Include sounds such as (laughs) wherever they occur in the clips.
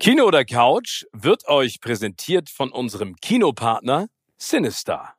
Kino oder Couch wird euch präsentiert von unserem Kinopartner Sinister.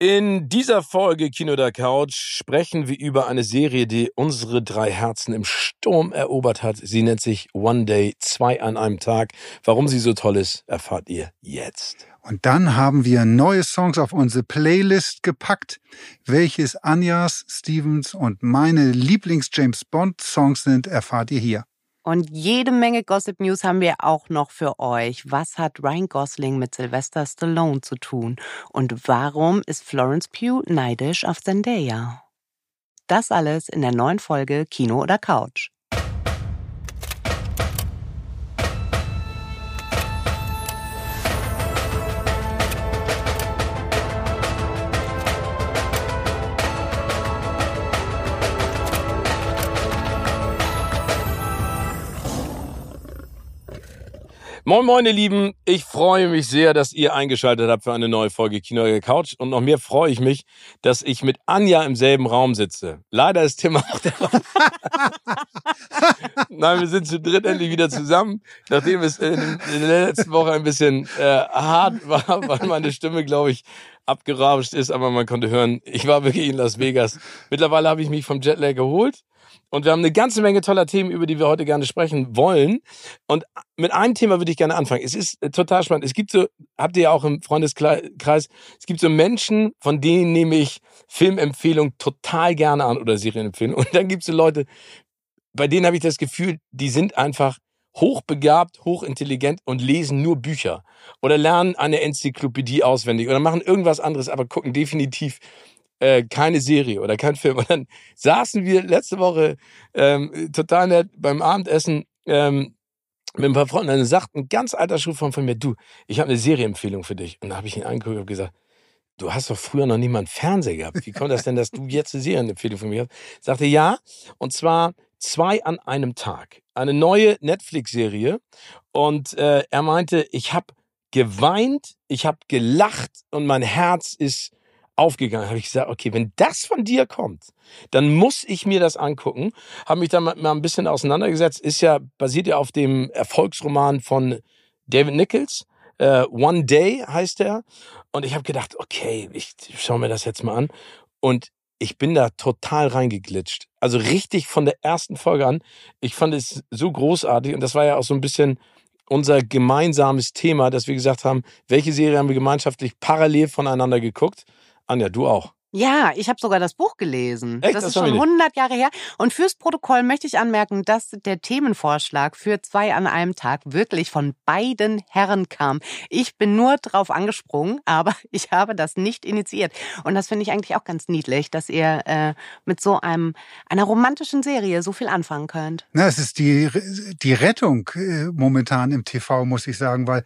In dieser Folge Kino oder Couch sprechen wir über eine Serie, die unsere drei Herzen im Sturm erobert hat. Sie nennt sich One Day, zwei an einem Tag. Warum sie so toll ist, erfahrt ihr jetzt. Und dann haben wir neue Songs auf unsere Playlist gepackt. Welches Anjas, Stevens und meine Lieblings-James Bond-Songs sind, erfahrt ihr hier. Und jede Menge Gossip News haben wir auch noch für euch. Was hat Ryan Gosling mit Sylvester Stallone zu tun? Und warum ist Florence Pugh neidisch auf Zendaya? Das alles in der neuen Folge Kino oder Couch. Moin Moin ihr Lieben, ich freue mich sehr, dass ihr eingeschaltet habt für eine neue Folge Kino oder Couch und noch mehr freue ich mich, dass ich mit Anja im selben Raum sitze. Leider ist Tim auch der Raum. (laughs) Nein, wir sind zu dritt endlich wieder zusammen, nachdem es in, in der letzten Woche ein bisschen äh, hart war, weil meine Stimme, glaube ich, abgerauscht ist, aber man konnte hören, ich war wirklich in Las Vegas. Mittlerweile habe ich mich vom Jetlag geholt und wir haben eine ganze Menge toller Themen, über die wir heute gerne sprechen wollen. Und mit einem Thema würde ich gerne anfangen. Es ist äh, total spannend. Es gibt so, habt ihr ja auch im Freundeskreis, es gibt so Menschen, von denen nehme ich Filmempfehlungen total gerne an oder Serienempfehlungen. Und dann gibt es so Leute, bei denen habe ich das Gefühl, die sind einfach hochbegabt, hochintelligent und lesen nur Bücher oder lernen eine Enzyklopädie auswendig oder machen irgendwas anderes, aber gucken definitiv äh, keine Serie oder kein Film. Und dann saßen wir letzte Woche ähm, total nett beim Abendessen ähm, mit ein paar Freunden. Und dann sagt ein ganz alter Schulfreund von mir, du, ich habe eine Serieempfehlung für dich. Und dann habe ich ihn angeguckt und gesagt, du hast doch früher noch niemand Fernseher gehabt. Wie kommt das denn, dass du jetzt eine Serienempfehlung für mich hast? Sagte, ja, und zwar zwei an einem Tag. Eine neue Netflix-Serie. Und äh, er meinte, ich habe geweint, ich habe gelacht und mein Herz ist aufgegangen. Habe ich gesagt, okay, wenn das von dir kommt, dann muss ich mir das angucken. Habe mich da mal, ein bisschen auseinandergesetzt. Ist ja basiert ja auf dem Erfolgsroman von David Nichols. Uh, One Day heißt er. Und ich habe gedacht, okay, ich schaue mir das jetzt mal an. Und ich bin da total reingeglitscht. Also richtig von der ersten Folge an. Ich fand es so großartig. Und das war ja auch so ein bisschen unser gemeinsames Thema, dass wir gesagt haben, welche Serie haben wir gemeinschaftlich parallel voneinander geguckt? Anja, du auch. Ja, ich habe sogar das Buch gelesen. Echt? Das, Das ist schon wir nicht. 100 Jahre her. Und fürs Protokoll möchte ich anmerken, dass der Themenvorschlag für zwei an einem Tag wirklich von beiden Herren kam. Ich bin nur drauf angesprungen, (laughs) aber ich habe das nicht initiiert. Und das finde ich eigentlich auch ganz niedlich, dass ihr äh, mit so einem einer romantischen Serie so viel anfangen könnt. Na, es ist die, die Rettung äh, momentan im TV, muss ich sagen, weil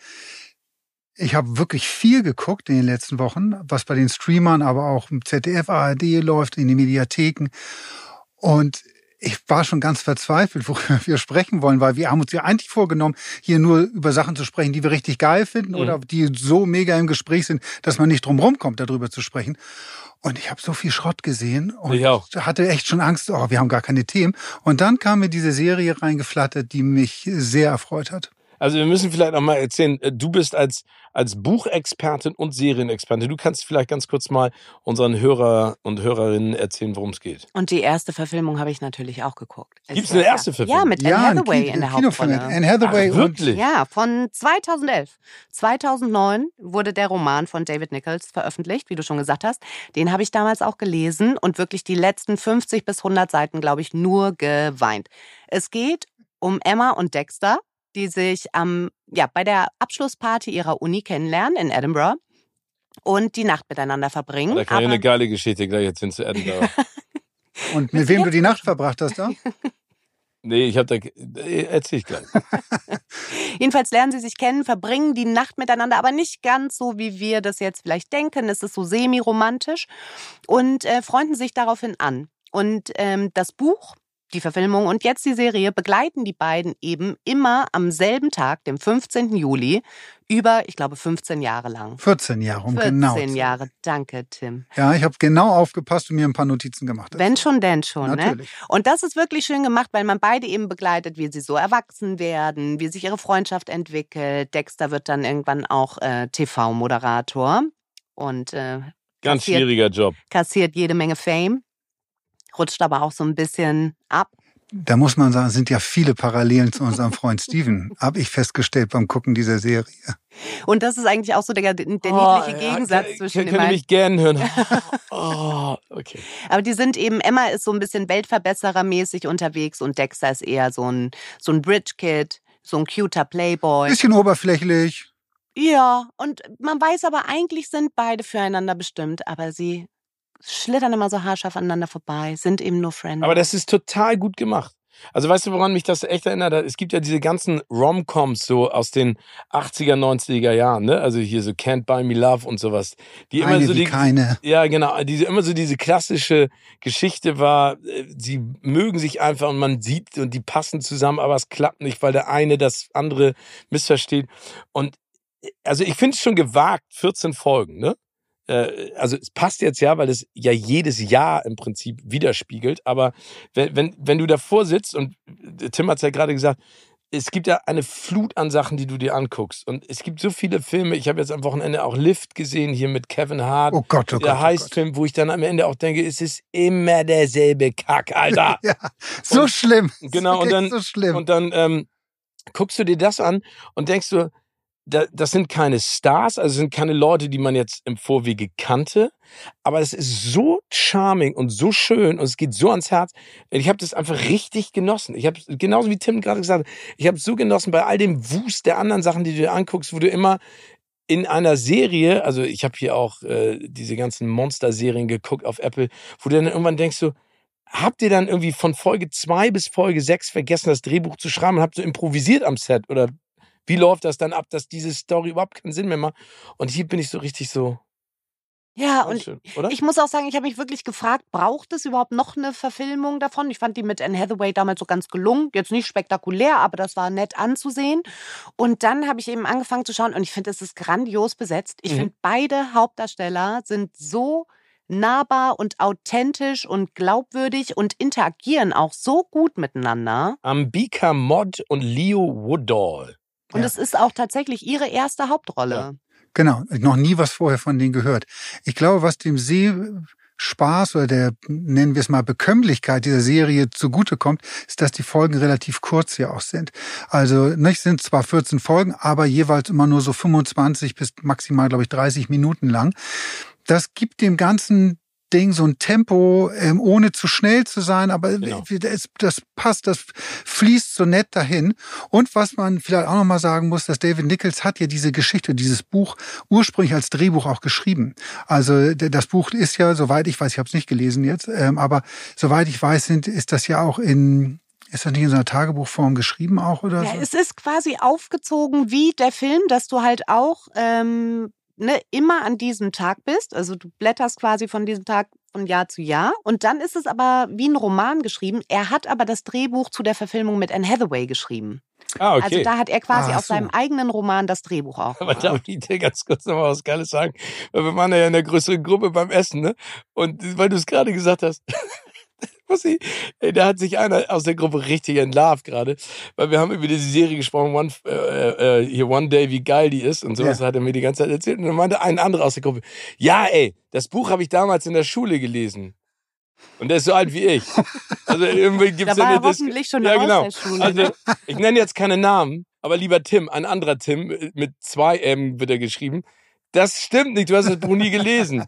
ich habe wirklich viel geguckt in den letzten Wochen, was bei den Streamern, aber auch im ZDF, ARD läuft, in den Mediatheken. Und ich war schon ganz verzweifelt, worüber wir sprechen wollen, weil wir haben uns ja eigentlich vorgenommen, hier nur über Sachen zu sprechen, die wir richtig geil finden Mhm. oder die so mega im Gespräch sind, dass man nicht drum rumkommt, darüber zu sprechen. Und ich habe so viel Schrott gesehen und hatte echt schon Angst, oh, wir haben gar keine Themen. Und dann kam mir diese Serie reingeflattert, die mich sehr erfreut hat. Also wir müssen vielleicht noch mal erzählen, äh, du bist als, als Buchexpertin und Serienexpertin. Du kannst vielleicht ganz kurz mal unseren Hörer und Hörerinnen erzählen, worum es geht. Und die erste Verfilmung habe ich natürlich auch geguckt. Es Gibt's war- eine erste Verfilmung? Ja, mit ja, Anne Hathaway in der Hauptrolle. Anne Hathaway Ach, und wirklich? Ja, von 2011. 2009 wurde der Roman von David Nichols veröffentlicht, wie du schon gesagt hast. Den habe ich damals auch gelesen und wirklich die letzten 50 bis 100 Seiten, glaube ich, nur geweint. Es geht um Emma und Dexter, die sich am, ja, bei der Abschlussparty ihrer Uni kennenlernen in Edinburgh und die Nacht miteinander verbringen. Da kann ich eine geile Geschichte gleich erzählen zu Edinburgh. (laughs) Und mit wem du die Nacht verbracht hast da? (laughs) nee, ich habe da... äh, Erzähl ich gleich. (laughs) Jedenfalls lernen sie sich kennen, verbringen die Nacht miteinander, aber nicht ganz so, wie wir das jetzt vielleicht denken. Es ist so semi-romantisch und äh, freunden sich daraufhin an. Und ähm, das Buch, die Verfilmung und jetzt die Serie begleiten die beiden eben immer am selben Tag, dem 15. Juli, Über, ich glaube, 15 Jahre lang. 14 Jahre, um 14 genau. zu- Jahre, danke, Tim. Ja, ich habe genau aufgepasst und mir ein paar Notizen gemacht. Wenn schon, denn schon. Ne? Natürlich. Und das ist wirklich schön gemacht, weil man beide eben begleitet, wie sie so erwachsen werden, wie sich ihre Freundschaft entwickelt. Dexter wird dann irgendwann auch äh, TV-Moderator und äh, Ganz Kassiert. schwieriger Job. kassiert jede Menge Fame, rutscht aber auch so ein bisschen ab. Da muss man sagen, sind ja viele Parallelen zu unserem Freund Steven, (laughs) habe ich festgestellt beim Gucken dieser Serie. Und das ist eigentlich auch so der, der Oh, niedliche ja, Gegensatz kann- zwischen den Könnte beiden. mich gern hören. (laughs) Oh, okay. Aber die sind eben, Emma ist so ein bisschen Weltverbesserermäßig unterwegs und Dexter ist eher so ein, so ein Bridge-Kid, so ein cuter Playboy. Bisschen oberflächlich. Ja, und man weiß aber, eigentlich sind beide füreinander bestimmt, aber sie schlittern immer so haarscharf aneinander vorbei, sind eben nur Friends. Aber das ist total gut gemacht. Also weißt du, woran mich das echt erinnert hat? Es gibt ja diese ganzen Rom-Coms so aus den 80er, 90er Jahren, ne? Also hier so Can't Buy Me Love und sowas. Die immer Eine so wie die, keine. Ja, genau. Diese, immer so diese klassische Geschichte war, äh, sie mögen sich einfach und man sieht und die passen zusammen, aber es klappt nicht, weil der eine das andere missversteht. Und äh, also ich finde es schon gewagt, 14 Folgen, ne? Äh, Also es passt jetzt ja, weil es ja jedes Jahr im Prinzip widerspiegelt. Aber wenn, wenn, wenn du davor sitzt und äh, Tim hat es ja gerade gesagt, es gibt ja eine Flut an Sachen, die du dir anguckst. Und es gibt so viele Filme. Ich habe jetzt am Wochenende auch Lift gesehen, hier mit Kevin Hart Oh Gott, oh Gott. der oh. Heistfilm, wo ich dann am Ende auch denke, es ist immer derselbe Kack, Alter. (laughs) Ja, so Und- schlimm. genau, und dann- So schlimm. und dann ähm, guckst du dir das an und denkst du, da, das sind keine Stars, also sind keine Leute, die man jetzt im Vorwege kannte, aber es ist so charming und so schön und es geht so ans Herz. Ich habe das einfach richtig genossen. Ich habe genauso wie Tim gerade gesagt, ich habe so genossen bei all dem Wust der anderen Sachen, die du dir anguckst, wo du immer in einer Serie, also ich habe hier auch äh, diese ganzen Monster-Serien geguckt auf Apple, wo du dann irgendwann denkst so, habt ihr dann irgendwie von Folge zwei bis Folge sechs vergessen, das Drehbuch zu schreiben und habt so improvisiert am Set? Oder wie läuft das dann ab, dass diese Story überhaupt keinen Sinn mehr macht? Und hier bin ich so richtig so, ja, voll und schön, oder? ich muss auch sagen, ich habe mich wirklich gefragt, braucht es überhaupt noch eine Verfilmung davon? Ich fand die mit Anne Hathaway damals so ganz gelungen. Jetzt nicht spektakulär, aber das war nett anzusehen. Und dann habe ich eben angefangen zu schauen und ich finde, es ist grandios besetzt. Ich Mhm. finde, beide Hauptdarsteller sind so nahbar und authentisch und glaubwürdig und interagieren auch so gut miteinander. Ambika Mod und Leo Woodall. Und Ja. es ist auch tatsächlich ihre erste Hauptrolle. Ja. Genau, noch nie was vorher von denen gehört. Ich glaube, was dem Sehspaß oder der, nennen wir es mal, Bekömmlichkeit dieser Serie zugutekommt, ist, dass die Folgen relativ kurz hier auch sind. Also nicht sind zwar 14 Folgen, aber jeweils immer nur so 25 bis maximal, glaube ich, 30 Minuten lang. Das gibt dem ganzen Ding so ein Tempo, ähm, ohne zu schnell zu sein, aber Genau. das, das passt, das fließt so nett dahin. Und was man vielleicht auch nochmal sagen muss, dass David Nichols hat ja diese Geschichte, dieses Buch ursprünglich als Drehbuch auch geschrieben. Also das Buch ist ja, soweit ich weiß, ich habe es nicht gelesen jetzt, ähm, aber soweit ich weiß, sind, ist das ja auch in, ist das nicht in so einer Tagebuchform geschrieben auch oder Ja, so? es ist quasi aufgezogen wie der Film, dass du halt auch ähm, ne, immer an diesem Tag bist. Also du blätterst quasi von diesem Tag von Jahr zu Jahr. Und dann ist es aber wie ein Roman geschrieben. Er hat aber das Drehbuch zu der Verfilmung mit Anne Hathaway geschrieben. Ah, okay. Also da hat er quasi Ach aus so. seinem eigenen Roman das Drehbuch auch Aber darf ich dir ganz kurz noch mal was Geiles sagen? Weil wir waren ja in der größeren Gruppe beim Essen, ne? Und weil du es gerade gesagt hast, (laughs) muss ich, ey, da hat sich einer aus der Gruppe richtig entlarvt gerade, weil wir haben über diese Serie gesprochen, One, äh, äh, hier One Day, wie geil die ist und sowas Ja. hat er mir die ganze Zeit erzählt. Und dann meinte ein anderer aus der Gruppe, ja, ey, das Buch habe ich damals in der Schule gelesen. Und der ist so alt wie ich. Also irgendwie gibt's Da war ja er hoffentlich schon ja, genau. der Schule. Also, ich nenne jetzt keine Namen, aber lieber Tim, ein anderer Tim, äh, mit zwei M wird er geschrieben. Das stimmt nicht, du hast das Buch nie gelesen.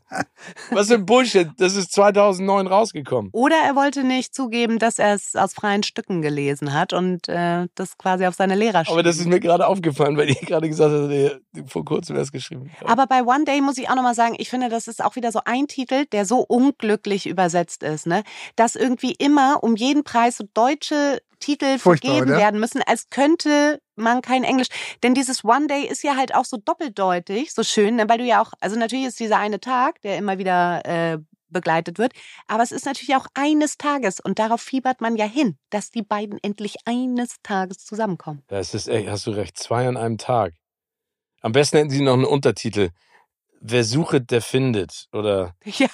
Was für ein Bullshit, das ist 2009 rausgekommen. Oder er wollte nicht zugeben, dass er es aus freien Stücken gelesen hat und äh, das quasi auf seine Lehrer Aber das ist mir gerade aufgefallen, weil ich gerade gesagt habe, der vor kurzem erst geschrieben. Aber bei One Day muss ich auch nochmal sagen, ich finde, das ist auch wieder so ein Titel, der so unglücklich übersetzt ist, ne? Dass irgendwie immer um jeden Preis so deutsche Titel Furchtbar, vergeben oder? werden müssen, als könnte man kein Englisch. Denn dieses One Day ist ja halt auch so doppeldeutig, so schön, ne? weil du ja auch, also natürlich ist dieser eine Tag, der immer wieder äh, begleitet wird, aber es ist natürlich auch eines Tages und darauf fiebert man ja hin, dass die beiden endlich eines Tages zusammenkommen. Das ist, ey, hast du recht, zwei an einem Tag. Am besten hätten sie noch einen Untertitel. Wer suchet, der findet. Oder Ja,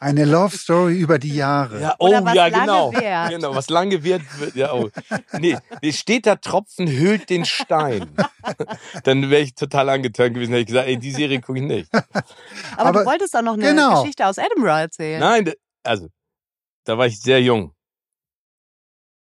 Eine Love Story über die Jahre. ja, oh Oder was ja, lange genau. währt. Genau, was lange wird, wird ja oh. Nee, nee, steht da Tropfen hüllt den Stein. (laughs) Dann wäre ich total angetönt gewesen, hätte ich gesagt, ey, die Serie gucke ich nicht. aber, Aber- du wolltest doch noch eine genau. Geschichte aus Edinburgh erzählen. Nein, also da war ich sehr jung.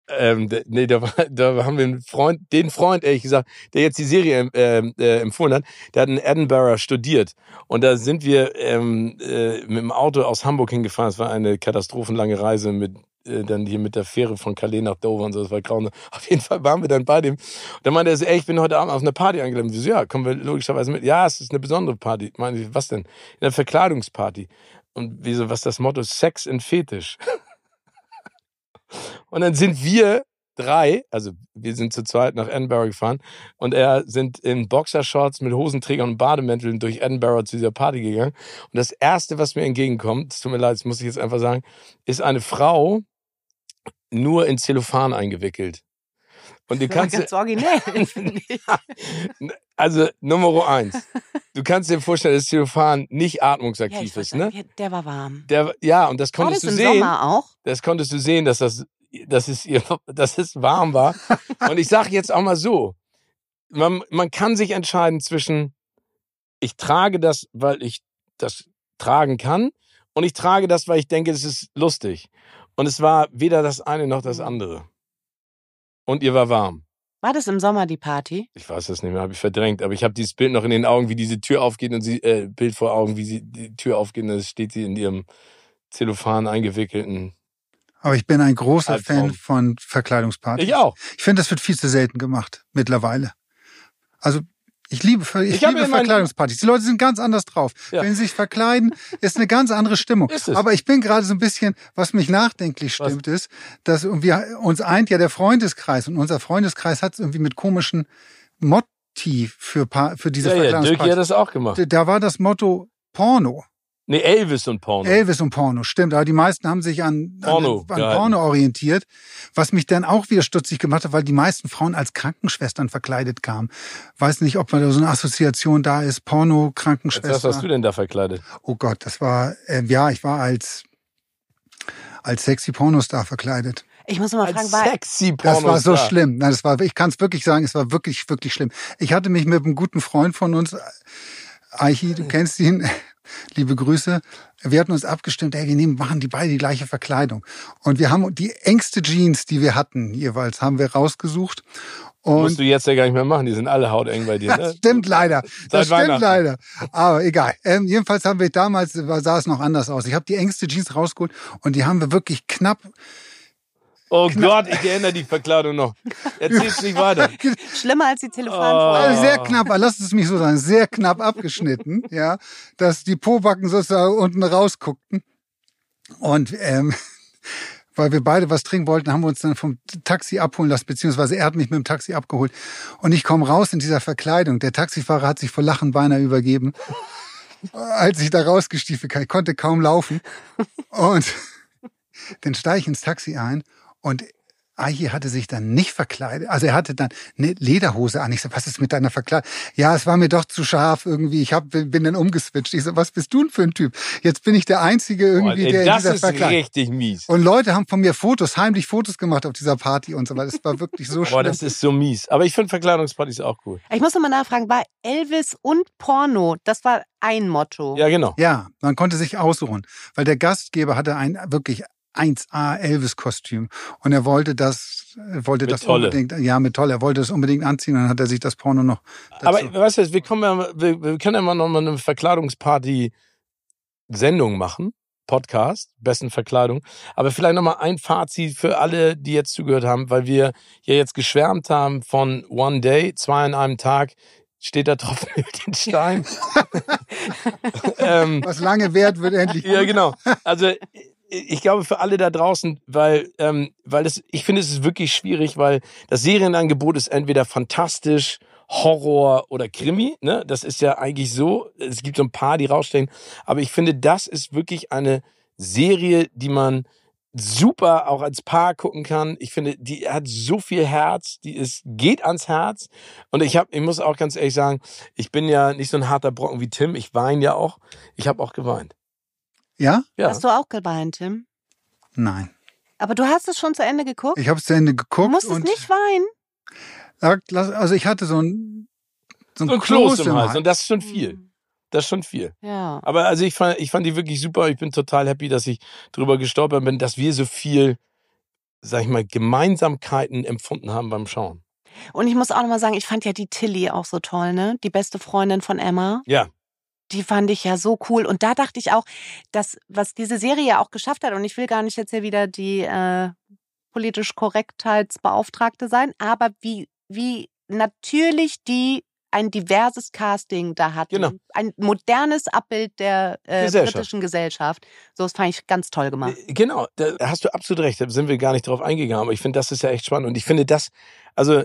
Ähm, nee, da, war, da haben wir einen Freund, den Freund, ehrlich gesagt, der jetzt die Serie ähm, äh, empfohlen hat, der hat in Edinburgh studiert. Und da sind wir ähm, äh, mit dem Auto aus Hamburg hingefahren. Es war eine katastrophenlange Reise mit äh, dann hier mit der Fähre von Calais nach Dover und so, das war grausam. (laughs) Auf jeden Fall waren wir dann bei dem. Und dann meinte er so, ey, ich bin heute Abend auf eine Party eingeladen. Wir so, ja, kommen wir logischerweise mit. Ja, es ist eine besondere Party. Meine ich, was denn? Eine Verkleidungsparty. Und wieso, was das Motto? Sex in Fetisch. (laughs) Und dann sind wir drei, also wir sind zu zweit nach Edinburgh gefahren und er sind in Boxershorts mit Hosenträgern und Bademänteln durch Edinburgh zu dieser Party gegangen. Und das erste, was mir entgegenkommt, es tut mir leid, das muss ich jetzt einfach sagen, ist eine Frau nur in Zellophan eingewickelt. Und du kannst, ganz originell. (laughs) (laughs) finde ich. also Nummer eins, du kannst dir vorstellen, dass Zellophan nicht ja, atmungsaktiv ich ist, ne? Der war warm. Der, ja, und das War konntest das du im sehen. Sommer auch? das konntest du sehen, dass das, dass es ihr, (laughs) dass es warm war. Und ich sage jetzt auch mal so: man, man kann sich entscheiden zwischen, ich trage das, weil ich das tragen kann, und ich trage das, weil ich denke, es ist lustig. Und es war weder das eine noch das andere. Und ihr war warm. War das im Sommer die Party? Ich weiß es nicht mehr, habe ich verdrängt, aber ich habe dieses Bild noch in den Augen, wie diese Tür aufgeht und sie, äh, Bild vor Augen, wie sie die Tür aufgeht und dann steht sie in ihrem Zellophan eingewickelten. Aber ich bin ein großer Albtraum. Fan von Verkleidungspartys. Ich auch. Ich finde, das wird viel zu selten gemacht mittlerweile. Also ich liebe, ich Ich liebe Verkleidungspartys. Die Leute sind ganz anders drauf. Ja. Wenn sie sich verkleiden, ist eine ganz andere Stimmung. Aber ich bin gerade so ein bisschen, was mich nachdenklich Was? stimmt, ist, dass wir uns eint ja der Freundeskreis und unser Freundeskreis hat es irgendwie mit komischen Motti für, für diese Ja, ja, Dirk hat Verkleidungspartys. das auch gemacht. Da war das Motto Porno. Nee, Elvis und Porno. Elvis und Porno, stimmt. Aber die meisten haben sich an, Porno an, an. Porno orientiert, was mich dann auch wieder stutzig gemacht hat, weil die meisten Frauen als Krankenschwestern verkleidet kamen. Weiß nicht, ob da so eine Assoziation da ist. Porno, Als was Krankenschwester. hast du denn da verkleidet? Oh Gott, das war, äh, ja, ich war als, als sexy Pornostar verkleidet. Ich muss mal fragen, war, sexy Das war so Pornostar. schlimm. Nein, das war, ich kann es wirklich sagen, es war wirklich, wirklich schlimm. Ich hatte mich mit einem guten Freund von uns, Aichi, du kennst ihn, liebe Grüße. Wir hatten uns abgestimmt, ey, wir nehmen, machen die beide die gleiche Verkleidung. Und wir haben die engste Jeans, die wir hatten, jeweils, haben wir rausgesucht. Musst Und du jetzt ja gar nicht mehr machen, die sind alle hauteng bei dir, (laughs) das ne? stimmt leider. Das stimmt leider. Aber egal. Ähm, jedenfalls haben wir damals, sah es noch anders aus. Ich habe die engste Jeans rausgeholt und die haben wir wirklich knapp Oh Gott, ich erinnere die Verkleidung noch. Erzähl's nicht weiter. (laughs) schlimmer als die Telefonfolge. Also Oh. sehr knapp, lass es mich so sagen, sehr knapp abgeschnitten, ja, dass die Pobacken sozusagen unten rausguckten. Und ähm, (laughs) weil wir beide was trinken wollten, haben wir uns dann vom Taxi abholen lassen, beziehungsweise er hat mich mit dem Taxi abgeholt. Und ich komme raus in dieser Verkleidung. Der Taxifahrer hat sich vor Lachen beinahe übergeben, (laughs) als ich da rausgestiefelt kam. Ich konnte kaum laufen. Und dann steige ich ins Taxi ein und Aichi hatte sich dann nicht verkleidet. Also er hatte dann eine Lederhose an. Ich so, was ist mit deiner Verkleidung? Ja, es war mir doch zu scharf irgendwie. Ich hab, bin dann umgeswitcht. Ich so, was bist du denn für ein Typ? Jetzt bin ich der Einzige irgendwie, Boah, ey, der in das dieser ist Verkleidung... richtig mies. Und Leute haben von mir Fotos, heimlich Fotos gemacht auf dieser Party und so weiter. Das war wirklich so (laughs) Boah, schlimm. das ist so mies. Aber ich finde Verkleidungspartys auch cool. Ich muss noch mal nachfragen, war Elvis und Porno, das war ein Motto? Ja, genau. Ja, man konnte sich aussuchen, weil der Gastgeber hatte ein wirklich 1A Elvis-Kostüm und er wollte das, er wollte Mit das Tolle. unbedingt, ja, mit Tolle, er wollte das unbedingt anziehen und dann hat er sich das Porno noch dazu. Aber weißt du, wir, kommen ja, wir, wir können ja mal noch mal eine Verkleidungsparty-Sendung machen. Podcast, besten Verkleidung. Aber vielleicht noch mal ein Fazit für alle, die jetzt zugehört haben, weil wir ja jetzt geschwärmt haben von One Day, zwei an einem Tag, steht da drauf (laughs) mit den Stein. (laughs) ähm, Was lange währt, wird endlich. ja, genau. Also ich glaube für alle da draußen, weil, ähm, weil das, ich finde, es ist wirklich schwierig, weil das Serienangebot ist entweder fantastisch, Horror oder Krimi. Ne? Das ist ja eigentlich so. Es gibt so ein paar, die rausstehen. Aber ich finde, das ist wirklich eine Serie, die man super auch als Paar gucken kann. Ich finde, die hat so viel Herz, die ist, geht ans Herz. Und ich habe, ich muss auch ganz ehrlich sagen, ich bin ja nicht so ein harter Brocken wie Tim. Ich weine ja auch. Ich habe auch geweint. Ja? Ja. Hast du auch geweint, Tim? Nein. Aber du hast es schon zu Ende geguckt? Ich habe es zu Ende Du geguckt. musstest und nicht weinen. Also ich hatte so ein, so ein, So ein Kloß im Hals. Und das ist schon viel. Hm. Das ist schon viel. Ja. Aber also ich fand, ich fand die wirklich super. Ich bin total happy, dass ich drüber gestolpert bin, dass wir so viel, sag ich mal, Gemeinsamkeiten empfunden haben beim Schauen. Und ich muss auch nochmal sagen, ich fand ja die Tilly auch so toll, ne? Die beste Freundin von Emma. Ja, Die fand ich ja so cool. Und da dachte ich auch, dass, was diese Serie ja auch geschafft hat, und ich will gar nicht jetzt hier wieder die äh, politisch Korrektheitsbeauftragte sein, aber wie, wie natürlich die ein diverses Casting da hatten. Genau. Ein modernes Abbild der äh, Gesellschaft. britischen Gesellschaft. So, das fand ich ganz toll gemacht. Äh, Genau, da hast du absolut recht, da sind wir gar nicht drauf eingegangen, aber ich finde, das ist ja echt spannend und ich finde das, also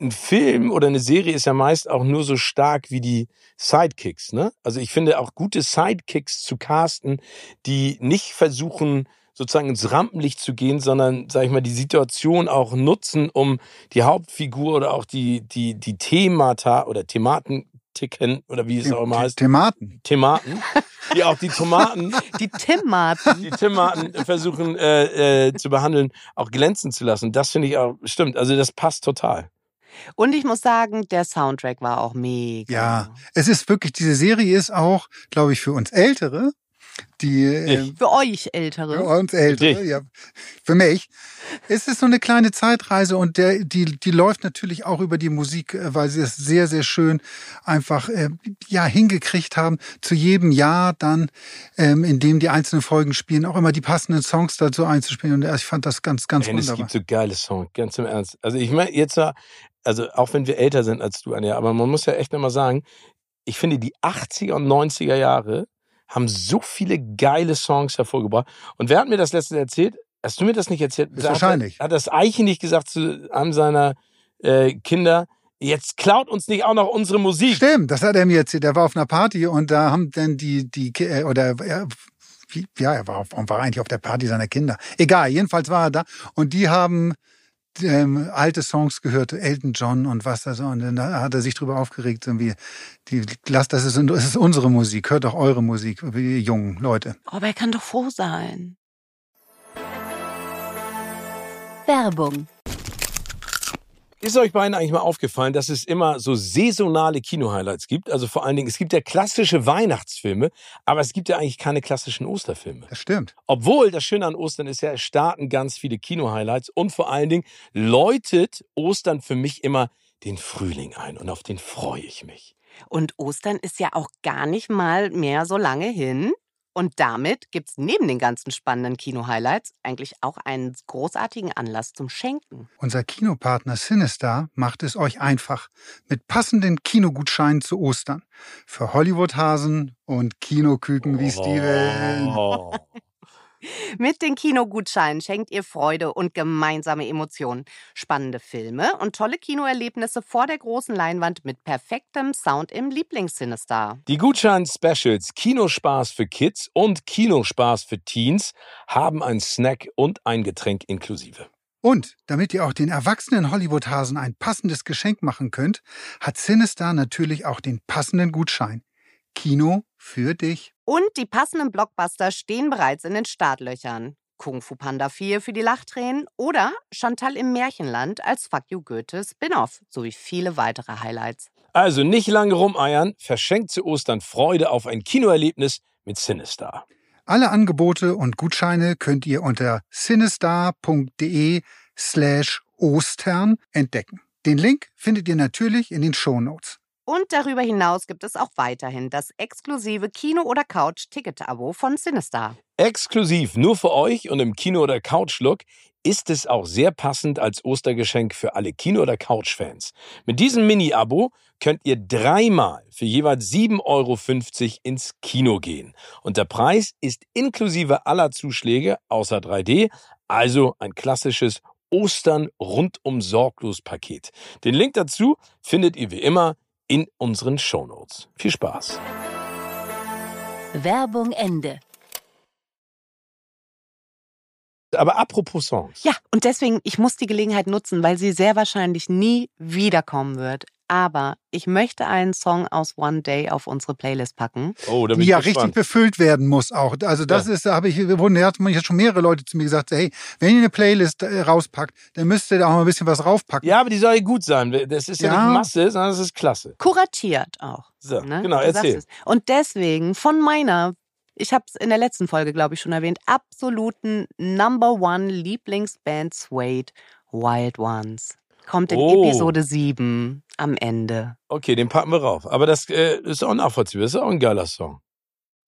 ein Film oder eine Serie ist ja meist auch nur so stark wie die Sidekicks, ne? Also ich finde auch gute Sidekicks zu casten, die nicht versuchen, sozusagen ins Rampenlicht zu gehen, sondern, sag ich mal, die Situation auch nutzen, um die Hauptfigur oder auch die, die, die Themata oder Thematiken oder wie es auch immer heißt, Thematen. Thematen, die auch die Tomaten (laughs) Die Tim-Marten. die Tomaten versuchen äh, äh, zu behandeln, auch glänzen zu lassen. Das finde ich auch, stimmt, also das passt total. Und ich muss sagen, der Soundtrack war auch mega. Ja, es ist wirklich, diese Serie ist auch, glaube ich, für uns Ältere, die äh, Ich. Für euch Ältere. für uns Ältere, dich. ja, für mich, es ist so eine kleine Zeitreise und der, die, die läuft natürlich auch über die Musik, äh, weil sie es sehr, sehr schön einfach äh, ja hingekriegt haben, zu jedem Jahr dann, ähm, in dem die einzelnen Folgen spielen, auch immer die passenden Songs dazu einzuspielen. Und ich fand das ganz, ganz Ey, es wunderbar. gibt so geile Songs, ganz im Ernst. Also ich meine, jetzt, also auch wenn wir älter sind als du, Anja, aber man muss ja echt nochmal sagen, ich finde, die 80er und 90er Jahre haben so viele geile Songs hervorgebracht. Und wer hat mir das letztens erzählt? Hast du mir das nicht erzählt? Ist wahrscheinlich. Hat das Eiche nicht gesagt zu einem seiner äh, Kinder, jetzt klaut uns nicht auch noch unsere Musik. Stimmt, das hat er mir erzählt. Er war auf einer Party und da haben dann die, die, äh, oder, er- wie- ja, er war, auf, war eigentlich auf der Party seiner Kinder. Egal, jedenfalls war er da und die haben ähm, alte Songs gehört, Elton John und was da so. Und dann hat er sich drüber aufgeregt, so wie, die, lasst, das ist, das ist unsere Musik, hört doch eure Musik, wie jungen Leute. Aber er kann doch froh sein. Werbung. Ist euch beiden eigentlich mal aufgefallen, dass es immer so saisonale Kino-Highlights gibt? Also vor allen Dingen, es gibt ja klassische Weihnachtsfilme, aber es gibt ja eigentlich keine klassischen Osterfilme. Das stimmt. Obwohl, das Schöne an Ostern ist ja, es starten ganz viele Kino-Highlights und vor allen Dingen läutet Ostern für mich immer den Frühling ein und auf den freue ich mich. Und Ostern ist ja auch gar nicht mal mehr so lange hin. Und damit gibt's neben den ganzen spannenden Kino-Highlights eigentlich auch einen großartigen Anlass zum Schenken. Unser Kinopartner Sinistar macht es euch einfach mit passenden Kinogutscheinen zu Ostern. Für Hollywood-Hasen und Kinoküken wie Steven. Mit den Kinogutscheinen schenkt ihr Freude und gemeinsame Emotionen. Spannende Filme und tolle Kinoerlebnisse vor der großen Leinwand mit perfektem Sound im Lieblingssinister. Die Gutschein-Specials Kinospaß für Kids und Kinospaß für Teens haben einen Snack und ein Getränk inklusive. Und damit ihr auch den erwachsenen Hollywood-Hasen ein passendes Geschenk machen könnt, hat Sinistar natürlich auch den passenden Gutschein. Kino für dich. Und die passenden Blockbuster stehen bereits in den Startlöchern. Kung Fu Panda 4 für die Lachtränen oder Chantal im Märchenland als Fuck You Goethe Spin-off sowie viele weitere Highlights. Also nicht lange rumeiern, verschenkt zu Ostern Freude auf ein Kinoerlebnis mit Sinistar. Alle Angebote und Gutscheine könnt ihr unter sinistar.de slash Ostern entdecken. Den Link findet ihr natürlich in den Shownotes. Und darüber hinaus gibt es auch weiterhin das exklusive Kino- oder Couch-Ticket-Abo von Sinister. Exklusiv nur für euch und im Kino- oder Couch-Look ist es auch sehr passend als Ostergeschenk für alle Kino- oder Couch-Fans. Mit diesem Mini-Abo könnt ihr dreimal für jeweils 7,50 Euro ins Kino gehen. Und der Preis ist inklusive aller Zuschläge außer 3D, also ein klassisches Ostern rundum sorglos Paket. Den Link dazu findet ihr wie immer in unseren Shownotes. Viel Spaß! Werbung Ende. Aber apropos Songs. Ja, und deswegen, ich muss die Gelegenheit nutzen, weil sie sehr wahrscheinlich nie wiederkommen wird. Aber ich möchte einen Song aus One Day auf unsere Playlist packen. Oh, da bin Die ja gespannt. richtig befüllt werden muss auch. Also das ist, da habe ich, wurden hat man jetzt schon mehrere Leute zu mir gesagt, hey, wenn ihr eine Playlist äh, rauspackt, dann müsst ihr da auch mal ein bisschen was raufpacken. Ja, aber die soll ja gut sein. Das ist ja, Ja. nicht Masse, sondern das ist klasse. Kuratiert auch. So, Ne? genau, Du erzähl. Und deswegen von meiner, ich habe es in der letzten Folge, glaube ich, schon erwähnt, absoluten Number One Lieblingsband Suede, Wild Ones. Kommt in Oh. Episode 7 am Ende. Okay, den packen wir rauf. Aber das äh, ist auch nachvollziehbar. Das ist auch ein geiler Song.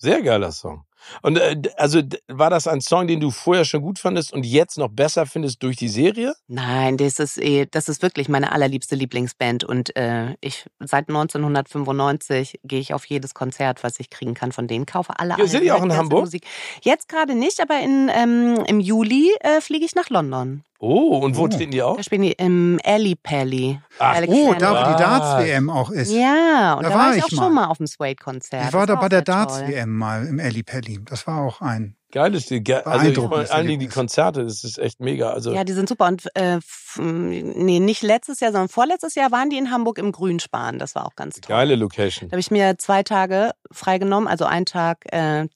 Sehr geiler Song. Und äh, also war das ein Song, den du vorher schon gut fandest und jetzt noch besser findest durch die Serie? Nein, das ist eh, das ist wirklich meine allerliebste Lieblingsband und äh, ich seit 1995 gehe ich auf jedes Konzert, was ich kriegen kann von denen, kaufe alle Ja, sind die auch in Hamburg? Musik. Jetzt gerade nicht, aber in, ähm, im Juli äh, fliege ich nach London. Oh, und wo Oh. treten die auf? Da spielen die im Alley Pally. Ach, Oh, da wo Ah. die Darts-WM auch ist. Ja, und Da da, war war ich auch mal. schon mal auf dem Suede-Konzert. Ich war Das da auch bei der. Darts-WM mal im Elli Pelli. Das war auch ein. Geiles Ding. Ge also vor allen Dingen die. Konzerte, das ist echt mega. Also Ja, die sind super. Und äh, nee, nicht letztes Jahr, sondern vorletztes Jahr waren die in Hamburg im Grünspan. Das war auch ganz toll. geile Location. Da habe ich mir zwei Tage freigenommen, also einen Tag, äh,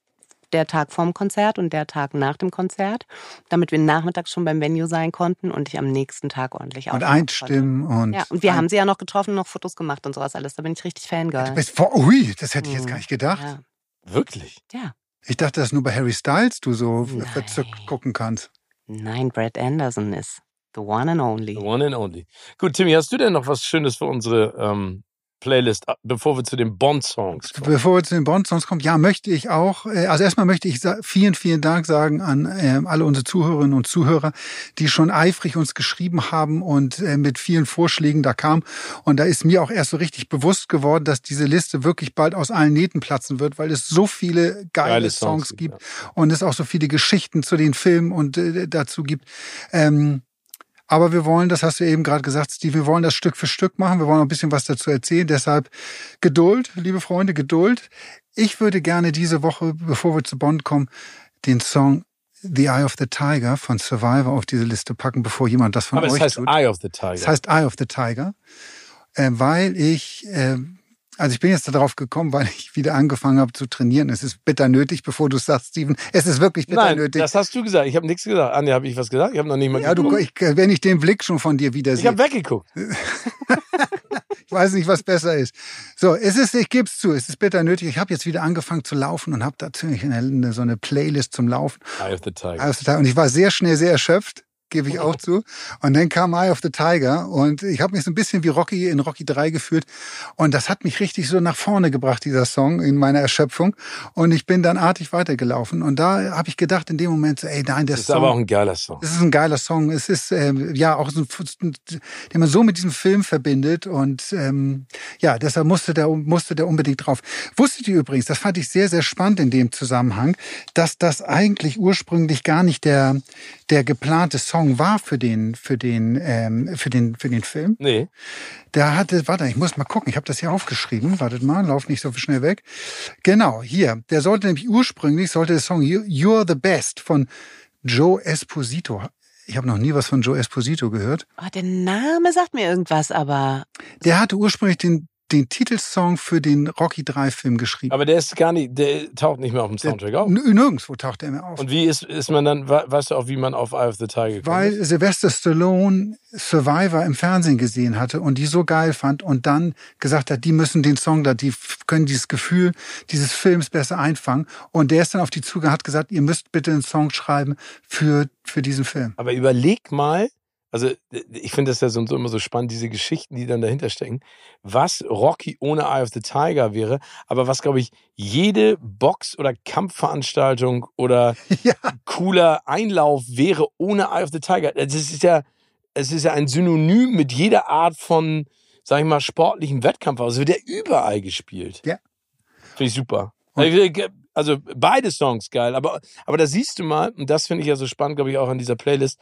der Tag vorm Konzert und der Tag nach dem Konzert, damit wir nachmittags schon beim Venue sein konnten und ich am nächsten Tag ordentlich Und aufnehmen einstimmen und. Ja, und wir ein- haben sie ja noch getroffen, noch Fotos gemacht und sowas alles. Da bin ich richtig Du Fangirl. bist vor, ui, das hätte ich jetzt Mhm. gar nicht gedacht. Ja, Wirklich. ja. Ich dachte, dass nur bei Harry Styles du so Nein. verzückt gucken kannst. Nein, Brad Anderson ist the one and only. The one and only. Gut, Timmy, hast du denn noch was Schönes für unsere ähm, Playlist, ab- bevor wir zu den Bond-Songs kommen? Bevor wir zu den Bond-Songs kommen, ja, möchte ich auch, äh, also erstmal möchte ich vielen, vielen Dank sagen an äh, alle unsere Zuhörerinnen und Zuhörer, die schon eifrig uns geschrieben haben und äh, mit vielen Vorschlägen da kam. Und da ist mir auch erst so richtig bewusst geworden, dass diese Liste wirklich bald aus allen Nähten platzen wird, weil es so viele geile, Geile Songs, Songs gibt gibt, und es auch so viele Geschichten zu den Filmen und äh, dazu gibt. Ähm, aber wir wollen, das hast du eben gerade gesagt, Steve, wir wollen das Stück für Stück machen. Wir wollen ein bisschen was dazu erzählen. Deshalb Geduld, liebe Freunde, Geduld. Ich würde gerne diese Woche, bevor wir zu Bond kommen, den Song The Eye of the Tiger von Survivor auf diese Liste packen, bevor jemand das von Aber euch es heißt tut. Eye of the Tiger. Es heißt Eye of the Tiger, äh, weil ich, äh, also ich bin jetzt darauf gekommen, weil ich wieder angefangen habe zu trainieren. Es ist bitter nötig, bevor du sagst, Steven, es ist wirklich bitter Nein, nötig. das hast du gesagt. Ich habe nichts gesagt. Anja, habe ich was gesagt? Ich habe noch nicht mal ja, du, geguckt. ich, wenn ich den Blick schon von dir wieder Ich sehe, habe weggeguckt. (laughs) ich weiß nicht, was besser ist. So, es ist, ich gebe es zu, es ist bitter nötig. Ich habe jetzt wieder angefangen zu laufen und habe dazu eine, eine, so eine Playlist zum Laufen. Eye of the Tiger. Eye of the Tiger. Und ich war sehr schnell sehr erschöpft, gebe ich auch zu. Und dann kam Eye of the Tiger und ich habe mich so ein bisschen wie Rocky in Rocky 3 gefühlt. Und das hat mich richtig so nach vorne gebracht, dieser Song, in meiner Erschöpfung. Und ich bin dann artig weitergelaufen. Und da habe ich gedacht in dem Moment so, ey, nein, der Das ist Song. aber auch ein geiler Song. Es ist ein geiler Song. Es ist ähm, ja auch so ein, den man so mit diesem Film verbindet und ähm, ja, deshalb musste der musste der unbedingt drauf. Wusstet ihr übrigens, das fand ich sehr sehr spannend in dem Zusammenhang, dass das eigentlich ursprünglich gar nicht der der geplante Song war für den für den ähm, für den für den Film. Nee. Der hatte, warte, ich muss mal gucken, ich habe das hier aufgeschrieben. Wartet mal, lauf nicht so schnell weg. Genau, hier. Der sollte nämlich ursprünglich, sollte der Song You- You're the Best von Joe Esposito. Ich habe noch nie was von Joe Esposito gehört. Oh, der Name sagt mir irgendwas, aber Der hatte ursprünglich den, den Titelsong für den Rocky 3 Film geschrieben. Aber der ist gar nicht, der taucht nicht mehr auf dem Soundtrack auf. Nirgendwo taucht er mehr auf. Und wie ist, ist man dann, we- weißt du auch, wie man auf Eye of the Tiger gekommen Weil ist? Sylvester Stallone Survivor im Fernsehen gesehen hatte und die so geil fand und dann gesagt hat, die müssen den Song da, die können dieses Gefühl dieses Films besser einfangen. Und der ist dann auf die Zuge, hat gesagt, ihr müsst bitte einen Song schreiben für, für diesen Film. Aber überleg mal, also ich finde das ja so, so immer so spannend, diese Geschichten, die dann dahinter stecken, was Rocky ohne Eye of the Tiger wäre, aber was, glaube ich, jede Box- oder Kampfveranstaltung oder (laughs) Ja. cooler Einlauf wäre ohne Eye of the Tiger. Das ist ja, es ist ja ein Synonym mit jeder Art von, sag ich mal, sportlichem Wettkampf. Also wird der überall gespielt. Ja. Finde ich super. Also beide Songs geil, aber, aber da siehst du mal, und das finde ich ja so spannend, glaube ich, auch an dieser Playlist,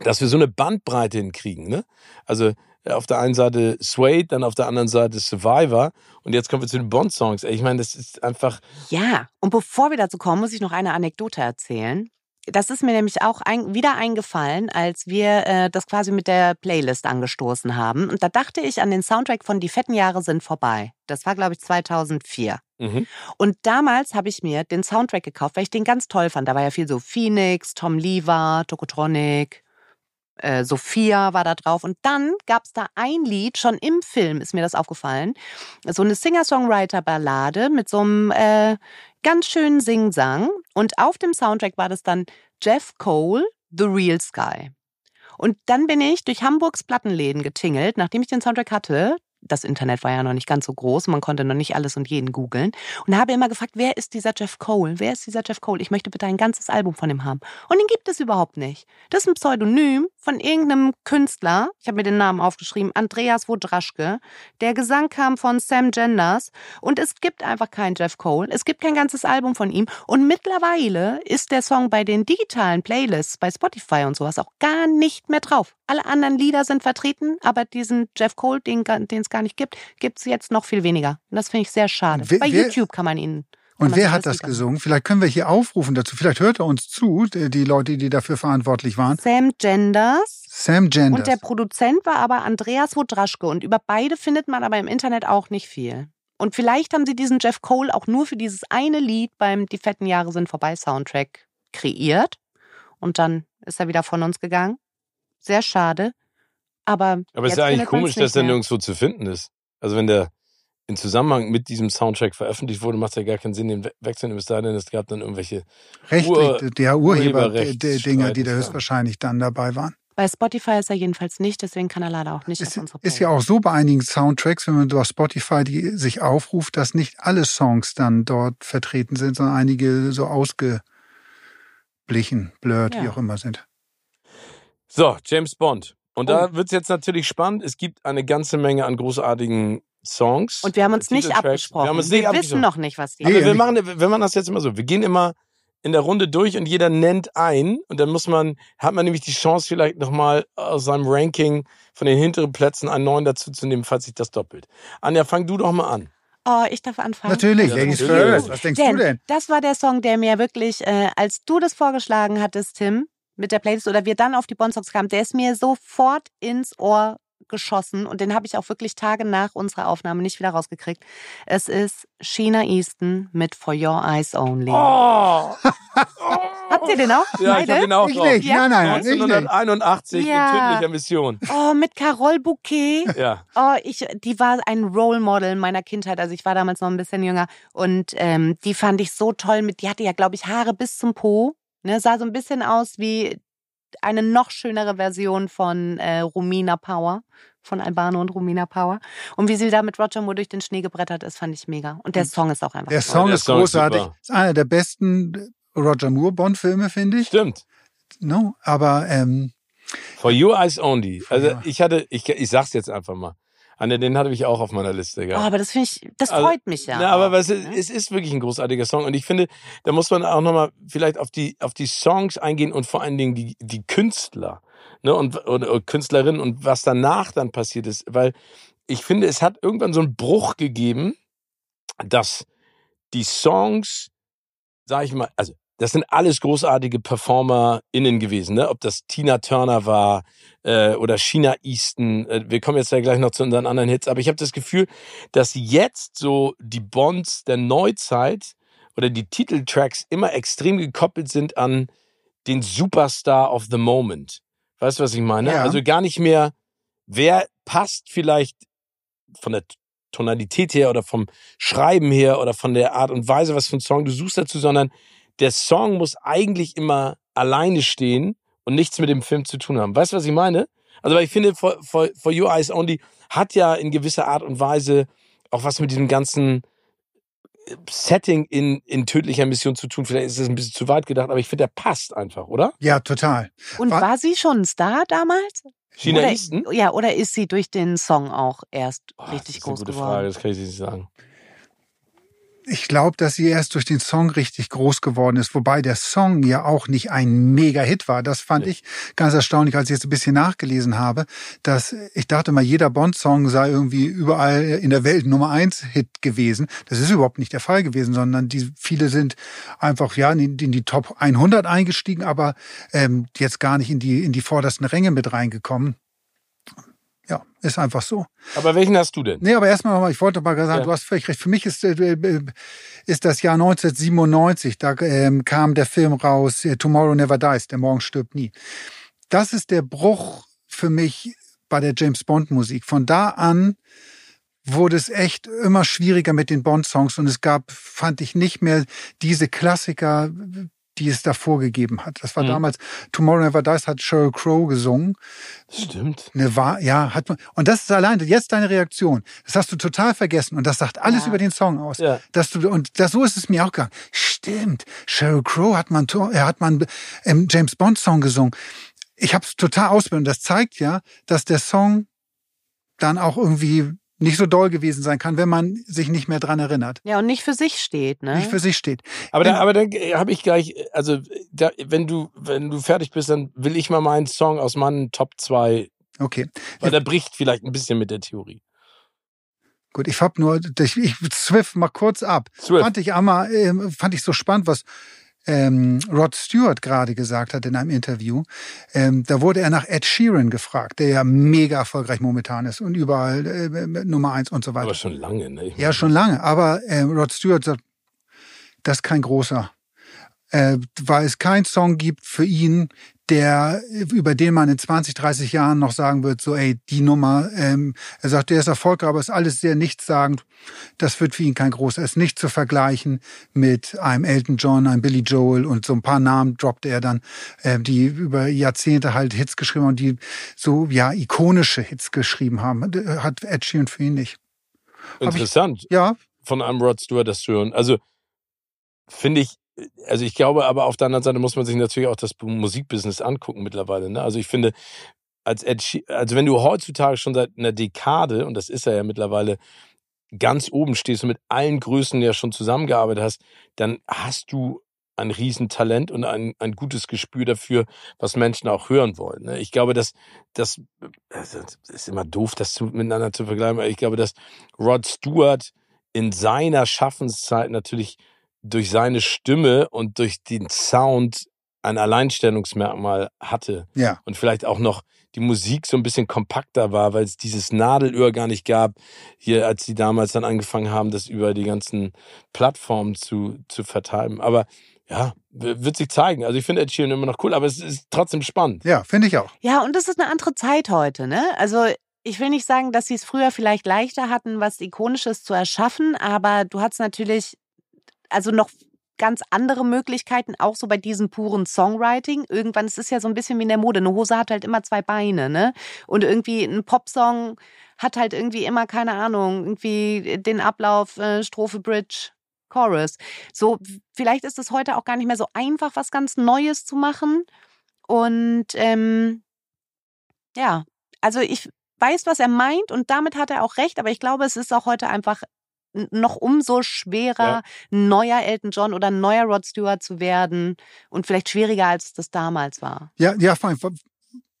dass wir so eine Bandbreite hinkriegen. Ne? Also auf der einen Seite Suede, dann auf der anderen Seite Survivor und jetzt kommen wir zu den Bond-Songs. Ich meine, das ist einfach, ja. Und bevor wir dazu kommen, muss ich noch eine Anekdote erzählen. das ist mir nämlich auch ein, wieder eingefallen, als wir äh, das quasi mit der Playlist angestoßen haben. Und da dachte ich an den Soundtrack von Die fetten Jahre sind vorbei. Das war, glaube ich, 2004. Mhm. Und damals habe ich mir den Soundtrack gekauft, weil ich den ganz toll fand. Da war ja viel so Phoenix, Tom Lever, Tokotronic, äh, Sophia war da drauf. Und dann gab es da ein Lied, schon im Film ist mir das aufgefallen, so eine Singer-Songwriter-Ballade mit so einem äh, ganz schönen Singsang. Und auf dem Soundtrack war das dann Jeff Cole, The Real Sky. Und dann bin ich durch Hamburgs Plattenläden getingelt, nachdem ich den Soundtrack hatte das Internet war ja noch nicht ganz so groß, man konnte noch nicht alles und jeden googeln und habe immer gefragt, wer ist dieser Jeff Cole? Wer ist dieser Jeff Cole? Ich möchte bitte ein ganzes Album von ihm haben. Und den gibt es überhaupt nicht. Das ist ein Pseudonym von irgendeinem Künstler. Ich habe mir den Namen aufgeschrieben, Andreas Wodraschke. Der Gesang kam von Sam Genders und es gibt einfach keinen Jeff Cole. Es gibt kein ganzes Album von ihm und mittlerweile ist der Song bei den digitalen Playlists bei Spotify und sowas auch gar nicht mehr drauf. Alle anderen Lieder sind vertreten, aber diesen Jeff Cole, den es gar nicht gibt, gibt es jetzt noch viel weniger. Und das finde ich sehr schade. Wer- Bei YouTube kann man ihn. Und wer hat das gesungen? Vielleicht können wir hier aufrufen dazu. Vielleicht hört er uns zu, die die Leute, die dafür verantwortlich waren. Sam Genders. Sam Genders. Und der Produzent war aber Andreas Wodraschke. Und über beide findet man aber im Internet auch nicht viel. Und vielleicht haben sie diesen Jeff Cole auch nur für dieses eine Lied beim Die fetten Jahre sind vorbei Soundtrack kreiert. Und dann ist er wieder von uns gegangen. Sehr schade. Aber, Aber es ist ja eigentlich komisch, dass der mehr. nirgendwo zu finden ist. Also wenn der in Zusammenhang mit diesem Soundtrack veröffentlicht wurde, macht es ja gar keinen Sinn, den we- wegzunehmen. Es sei denn, es gab dann irgendwelche. Rechtlich, Ur- der Urheber der Urheberrechtsstreit Dinger, die da höchstwahrscheinlich dann dabei waren. Bei Spotify ist er jedenfalls nicht, deswegen kann er leider auch nicht Es auf unsere ist ja auch so bei einigen Soundtracks, wenn man durch Spotify die sich aufruft, dass nicht alle Songs dann dort vertreten sind, sondern einige so ausgeblichen, blurred, wie Ja. auch immer sind. So, James Bond. Und da Oh. wird es jetzt natürlich spannend. Es gibt eine ganze Menge an großartigen Songs. Und wir haben uns nicht abgesprochen. Wir haben uns wir nicht wissen abgesprochen. noch nicht, was die Nee, Aber wir machen, wir machen das jetzt immer so. Wir gehen immer in der Runde durch und jeder nennt ein und dann muss man, hat man nämlich die Chance vielleicht nochmal aus seinem Ranking von den hinteren Plätzen einen neuen dazu zu nehmen, falls sich das doppelt. Anja, fang du doch mal an. Oh, ich darf anfangen. Natürlich, Ja, Ladies first. Was denkst denn du denn? das war der Song, der mir wirklich, äh, als du das vorgeschlagen hattest, Tim, mit der Playlist oder wir dann auf die Bond-Songs kamen, der ist mir sofort ins Ohr geschossen und den habe ich auch wirklich Tage nach unserer Aufnahme nicht wieder rausgekriegt. Es ist Sheena Easton mit For Your Eyes Only. Oh! (laughs) Habt ihr den auch? Ja, ich Beide? hab den auch Ich drauf. nicht, Ja? nein, nein, nein, ich nicht. 1981 Ja. in tödlicher Mission. Oh, mit Carole Bouquet. Ja. Oh, ich, die war ein Role Model meiner Kindheit. Also ich war damals noch ein bisschen jünger und ähm, die fand ich so toll. Mit, die hatte ja, glaube ich, Haare bis zum Po. Ne, sah so ein bisschen aus wie eine noch schönere Version von äh, Romina Power, von Albano und Romina Power. Und wie sie da mit Roger Moore durch den Schnee gebrettert ist, fand ich mega. Und der Song ist auch einfach Der toll. Song der ist Song ist großartig. super. Ist einer der besten Roger Moore Bond-Filme, finde ich. Stimmt. No, aber ähm, For Your Eyes Only. Also Ja. ich hatte, ich, ich sag's jetzt einfach mal. Anja, den hatte ich auch auf meiner Liste Oh, gehabt. aber das finde ich, das Also, freut mich ja. Na, aber was, ne? es ist wirklich ein großartiger Song und ich finde, da muss man auch nochmal vielleicht auf die, auf die Songs eingehen und vor allen Dingen die, die Künstler ne, und, oder, oder Künstlerinnen und was danach dann passiert ist, weil ich finde, es hat irgendwann so einen Bruch gegeben, dass die Songs, sag ich mal, also das sind alles großartige PerformerInnen gewesen, ne? Ob das Tina Turner war äh, oder China Easton. Äh, wir kommen jetzt ja gleich noch zu unseren anderen Hits, aber ich habe das Gefühl, dass jetzt so die Bonds der Neuzeit oder die Titeltracks immer extrem gekoppelt sind an den Superstar of the Moment. Weißt du, was ich meine? Ja. Also gar nicht mehr, wer passt vielleicht von der Tonalität her oder vom Schreiben her oder von der Art und Weise, was für ein Song du suchst dazu, sondern der Song muss eigentlich immer alleine stehen und nichts mit dem Film zu tun haben. Weißt du, was ich meine? Also, weil ich finde, For, For, For Your Eyes Only hat ja in gewisser Art und Weise auch was mit diesem ganzen Setting in, in tödlicher Mission zu tun. Vielleicht ist das ein bisschen zu weit gedacht, aber ich finde, der passt einfach, oder? ja, total. Und Wa- war sie schon ein Star damals? China oder, Easton? Ja, oder ist sie durch den Song auch erst Oh, das richtig ist eine groß gute geworden? Frage, das kann ich nicht sagen. Ich glaube, dass sie erst durch den Song richtig groß geworden ist, wobei der Song ja auch nicht ein Mega-Hit war. Das fand Nee. ich ganz erstaunlich, als ich jetzt ein bisschen nachgelesen habe, dass ich dachte mal, jeder Bond-Song sei irgendwie überall in der Welt Nummer eins Hit gewesen. Das ist überhaupt nicht der Fall gewesen, sondern die viele sind einfach ja in, in die Top 100 eingestiegen, aber ähm, jetzt gar nicht in die in die vordersten Ränge mit reingekommen. Ja, ist einfach so. Aber welchen hast du denn? Nee, aber erstmal nochmal, ich wollte mal sagen, Ja. du hast völlig recht. Für mich ist, äh, äh, ist das Jahr 1997, da ähm, kam der Film raus, äh, Tomorrow Never Dies, der Morgen stirbt nie. Das ist der Bruch für mich bei der James Bond Musik. Von da an wurde es echt immer schwieriger mit den Bond-Songs und es gab, fand ich, nicht mehr diese Klassiker, die es davor gegeben hat. Das war Mhm. damals, Tomorrow Never Dies hat Sheryl Crow gesungen. Stimmt. Eine Wahr, ja, hat man. Und das ist allein jetzt deine Reaktion. Das hast du total vergessen und das sagt alles Ja. über den Song aus. Ja. Dass du und das, so ist es mir auch gegangen. Stimmt. Sheryl Crow hat man, er hat man im James Bond Song gesungen. Ich habe es total ausbildet. Das zeigt ja, dass der Song dann auch irgendwie nicht so doll gewesen sein kann, wenn man sich nicht mehr dran erinnert, Ja, und nicht für sich steht, ne? nicht für sich steht. Aber da, In- aber dann habe ich gleich, also da, wenn du, wenn du fertig bist, dann will ich mal meinen Song aus meinen Top 2, Okay, weil der bricht vielleicht ein bisschen mit der Theorie. gut. Ich hab nur, ich, ich swift mal kurz ab. Swift. Fand ich einmal, ähm, fand ich so spannend, was ähm, Rod Stewart gerade gesagt hat in einem Interview. Ähm, da wurde er nach Ed Sheeran gefragt, der ja mega erfolgreich momentan ist und überall äh, Nummer eins und so weiter. Aber schon lange, ne? Ich Ja, schon lange. Aber äh, Rod Stewart sagt, das ist kein großer. Äh, weil es keinen Song gibt für ihn, der, über den man in 20, 30 Jahren noch sagen wird, so, ey, die Nummer, ähm, er sagt, der ist erfolgreich, aber ist alles sehr nichtssagend. Das wird für ihn kein großer. Er ist nicht zu vergleichen mit einem Elton John, einem Billy Joel und so ein paar Namen droppte er dann, äh, die über Jahrzehnte halt Hits geschrieben haben und die so, ja, ikonische Hits geschrieben haben. Hat Ed Sheeran für ihn nicht. ich- Interessant, Ja, von einem Rod Stewart das zu hören. Also finde ich, also ich glaube, aber auf der anderen Seite muss man sich natürlich auch das Musikbusiness angucken mittlerweile. Ne? Also ich finde, als Ed also wenn du heutzutage schon seit einer Dekade, und das ist er ja mittlerweile, ganz oben stehst und mit allen Größen ja schon zusammengearbeitet hast, dann hast du ein Riesentalent und ein, ein gutes Gespür dafür, was Menschen auch hören wollen. Ne? Ich glaube, dass das, also ist immer doof, das miteinander zu vergleichen, aber ich glaube, dass Rod Stewart in seiner Schaffenszeit natürlich durch seine Stimme und durch den Sound ein Alleinstellungsmerkmal hatte ja. und vielleicht auch noch die Musik so ein bisschen kompakter war, weil es dieses Nadelöhr gar nicht gab, hier, als die damals dann angefangen haben, das über die ganzen Plattformen zu, zu vertreiben. Aber ja, wird sich zeigen. Also ich finde Ed Sheeran immer noch cool, aber es ist trotzdem spannend. Ja, finde ich auch. Ja, und das ist eine andere Zeit heute, ne? Also ich will nicht sagen, dass sie es früher vielleicht leichter hatten, was Ikonisches zu erschaffen, aber du hattest natürlich also noch ganz andere Möglichkeiten, auch so bei diesem puren Songwriting. Irgendwann, es ist ja so ein bisschen wie in der Mode. Eine Hose hat halt immer zwei Beine, ne? Und irgendwie ein Popsong hat halt irgendwie immer, keine Ahnung, irgendwie den Ablauf, äh, Strophe, Bridge, Chorus. So, vielleicht ist es heute auch gar nicht mehr so einfach, was ganz Neues zu machen. Und ähm, ja, also ich weiß, was er meint und damit hat er auch recht, aber ich glaube, es ist auch heute einfach noch umso schwerer, ein neuer Elton John oder neuer Rod Stewart zu werden und vielleicht schwieriger, als das damals war. Ja, ja, vor allem,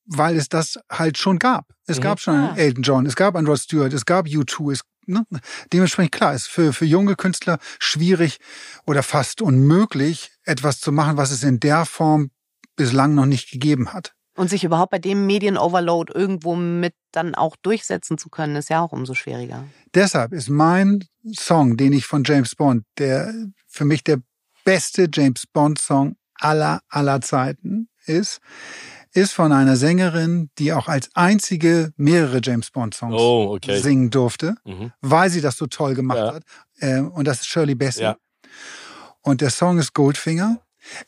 weil es das halt schon gab. Es Mhm. gab schon Ah. einen Elton John, es gab einen Rod Stewart, es gab U2, es, ne? dementsprechend klar, ist für, für junge Künstler schwierig oder fast unmöglich, etwas zu machen, was es in der Form bislang noch nicht gegeben hat. Und sich überhaupt bei dem Medienoverload irgendwo mit dann auch durchsetzen zu können, ist ja auch umso schwieriger. Deshalb ist mein Song, den ich von James Bond, der für mich der beste James Bond Song aller, aller Zeiten ist, ist von einer Sängerin, die auch als einzige mehrere James Bond Songs Oh, okay. singen durfte, Mhm. weil sie das so toll gemacht Ja. hat. Ähm, und das ist Shirley Bassey. Ja. Und der Song ist Goldfinger.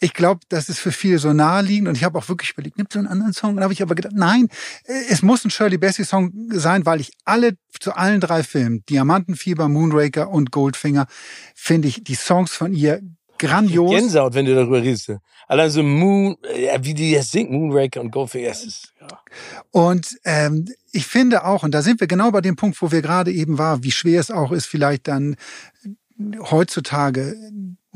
Ich glaube, das ist für viele so naheliegend und ich habe auch wirklich überlegt, nimmt so einen anderen Song? Und habe ich aber gedacht, nein, äh, es muss ein Shirley Bassey Song sein, weil ich alle zu allen drei Filmen, Diamantenfieber, Moonraker und Goldfinger, finde ich die Songs von ihr grandios. Gänsehaut, wenn du darüber redest. Allein so Moon, äh, wie die das singt, Moonraker und Goldfinger, ist, ja. Und ähm, ich finde auch, und da sind wir genau bei dem Punkt, wo wir gerade eben waren, wie schwer es auch ist, vielleicht dann heutzutage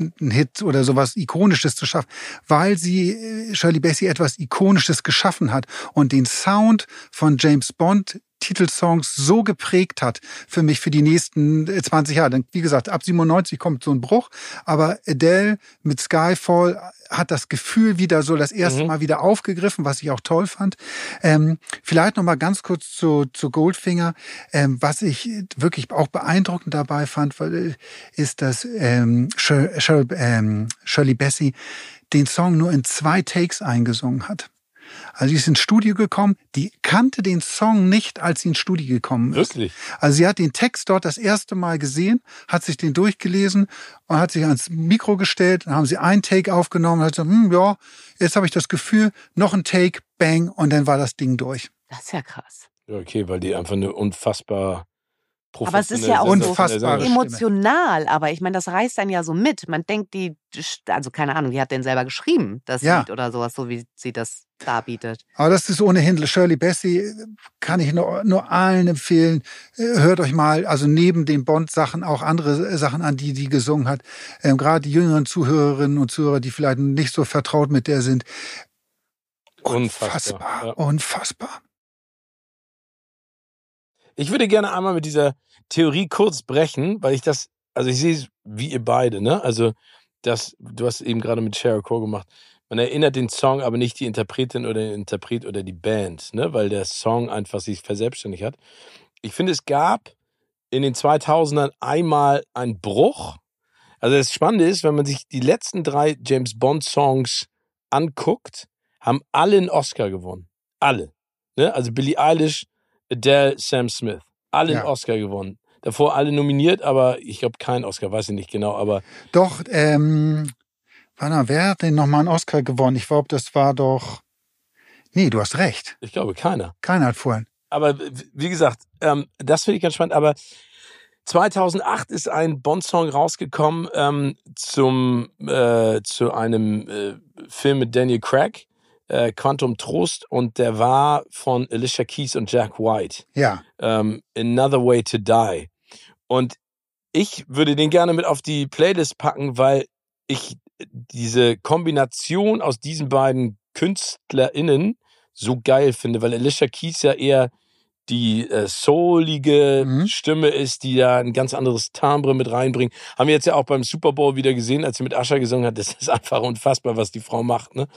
ein Hit oder sowas Ikonisches zu schaffen, weil sie äh, Shirley Bassey etwas Ikonisches geschaffen hat und den Sound von James Bond Titelsongs so geprägt hat für mich für die nächsten 20 äh, Jahre. Denn wie gesagt, ab 97 kommt so ein Bruch, aber Adele mit Skyfall hat das Gefühl wieder so das erste mhm. Mal wieder aufgegriffen, was ich auch toll fand. Ähm, vielleicht noch mal ganz kurz zu, zu Goldfinger. Ähm, was ich wirklich auch beeindruckend dabei fand, äh, ist, dass ähm, Shirley, ähm, Shirley Bassey den Song nur in zwei Takes eingesungen hat. Also sie ist ins Studio gekommen, die kannte den Song nicht, als sie ins Studio gekommen ist. Wirklich? Also sie hat den Text dort das erste Mal gesehen, hat sich den durchgelesen und hat sich ans Mikro gestellt, dann haben sie einen Take aufgenommen und hat gesagt, hm, ja, jetzt habe ich das Gefühl, noch ein Take, bang, und dann war das Ding durch. Das ist ja krass. Ja, okay, weil die einfach eine unfassbar aber es ist ja auch unfassbar emotional, aber ich meine, das reißt dann ja so mit. Man denkt, die, also keine Ahnung, die hat den selber geschrieben, das ja. Lied oder sowas, so wie sie das darbietet. Aber das ist ohnehin, Shirley Bassey kann ich nur, nur allen empfehlen. Hört euch mal, also neben den Bond-Sachen auch andere Sachen an, die die gesungen hat. Ähm, Gerade die jüngeren Zuhörerinnen und Zuhörer, die vielleicht nicht so vertraut mit der sind. Unfassbar, unfassbar. Ja. unfassbar. Ich würde gerne einmal mit dieser Theorie kurz brechen, weil ich das, also ich sehe es wie ihr beide, ne? Also, das, du hast eben gerade mit Sheryl Crow gemacht. Man erinnert den Song, aber nicht die Interpretin oder den Interpret oder die Band, ne? Weil der Song einfach sich verselbstständigt hat. Ich finde, es gab in den 2000ern einmal einen Bruch. Also das Spannende ist, wenn man sich die letzten drei James Bond Songs anguckt, haben alle einen Oscar gewonnen. Alle. Ne? Also Billie Eilish Adele, Sam Smith. Alle ja. einen Oscar gewonnen. Davor alle nominiert, aber ich glaube keinen Oscar, weiß ich nicht genau, aber. Doch, ähm, warte, wer hat denn nochmal einen Oscar gewonnen? Ich glaube, das war doch. Nee, du hast recht. Ich glaube, keiner. Keiner hat vorhin. Aber wie gesagt, ähm, das finde ich ganz spannend. Aber 2008 ist ein Bond-Song rausgekommen ähm, zum äh, zu einem äh, Film mit Daniel Craig äh, Quantum Trost und der war von Alicia Keys und Jack White. Ja. Ähm, Another Way to Die. Und ich würde den gerne mit auf die Playlist packen, weil ich diese Kombination aus diesen beiden KünstlerInnen so geil finde, weil Alicia Keys ja eher die äh, soulige mhm. Stimme ist, die da ein ganz anderes Timbre mit reinbringt. Haben wir jetzt ja auch beim Super Bowl wieder gesehen, als sie mit Ascher gesungen hat. (laughs) Das ist einfach unfassbar, was die Frau macht. Ne?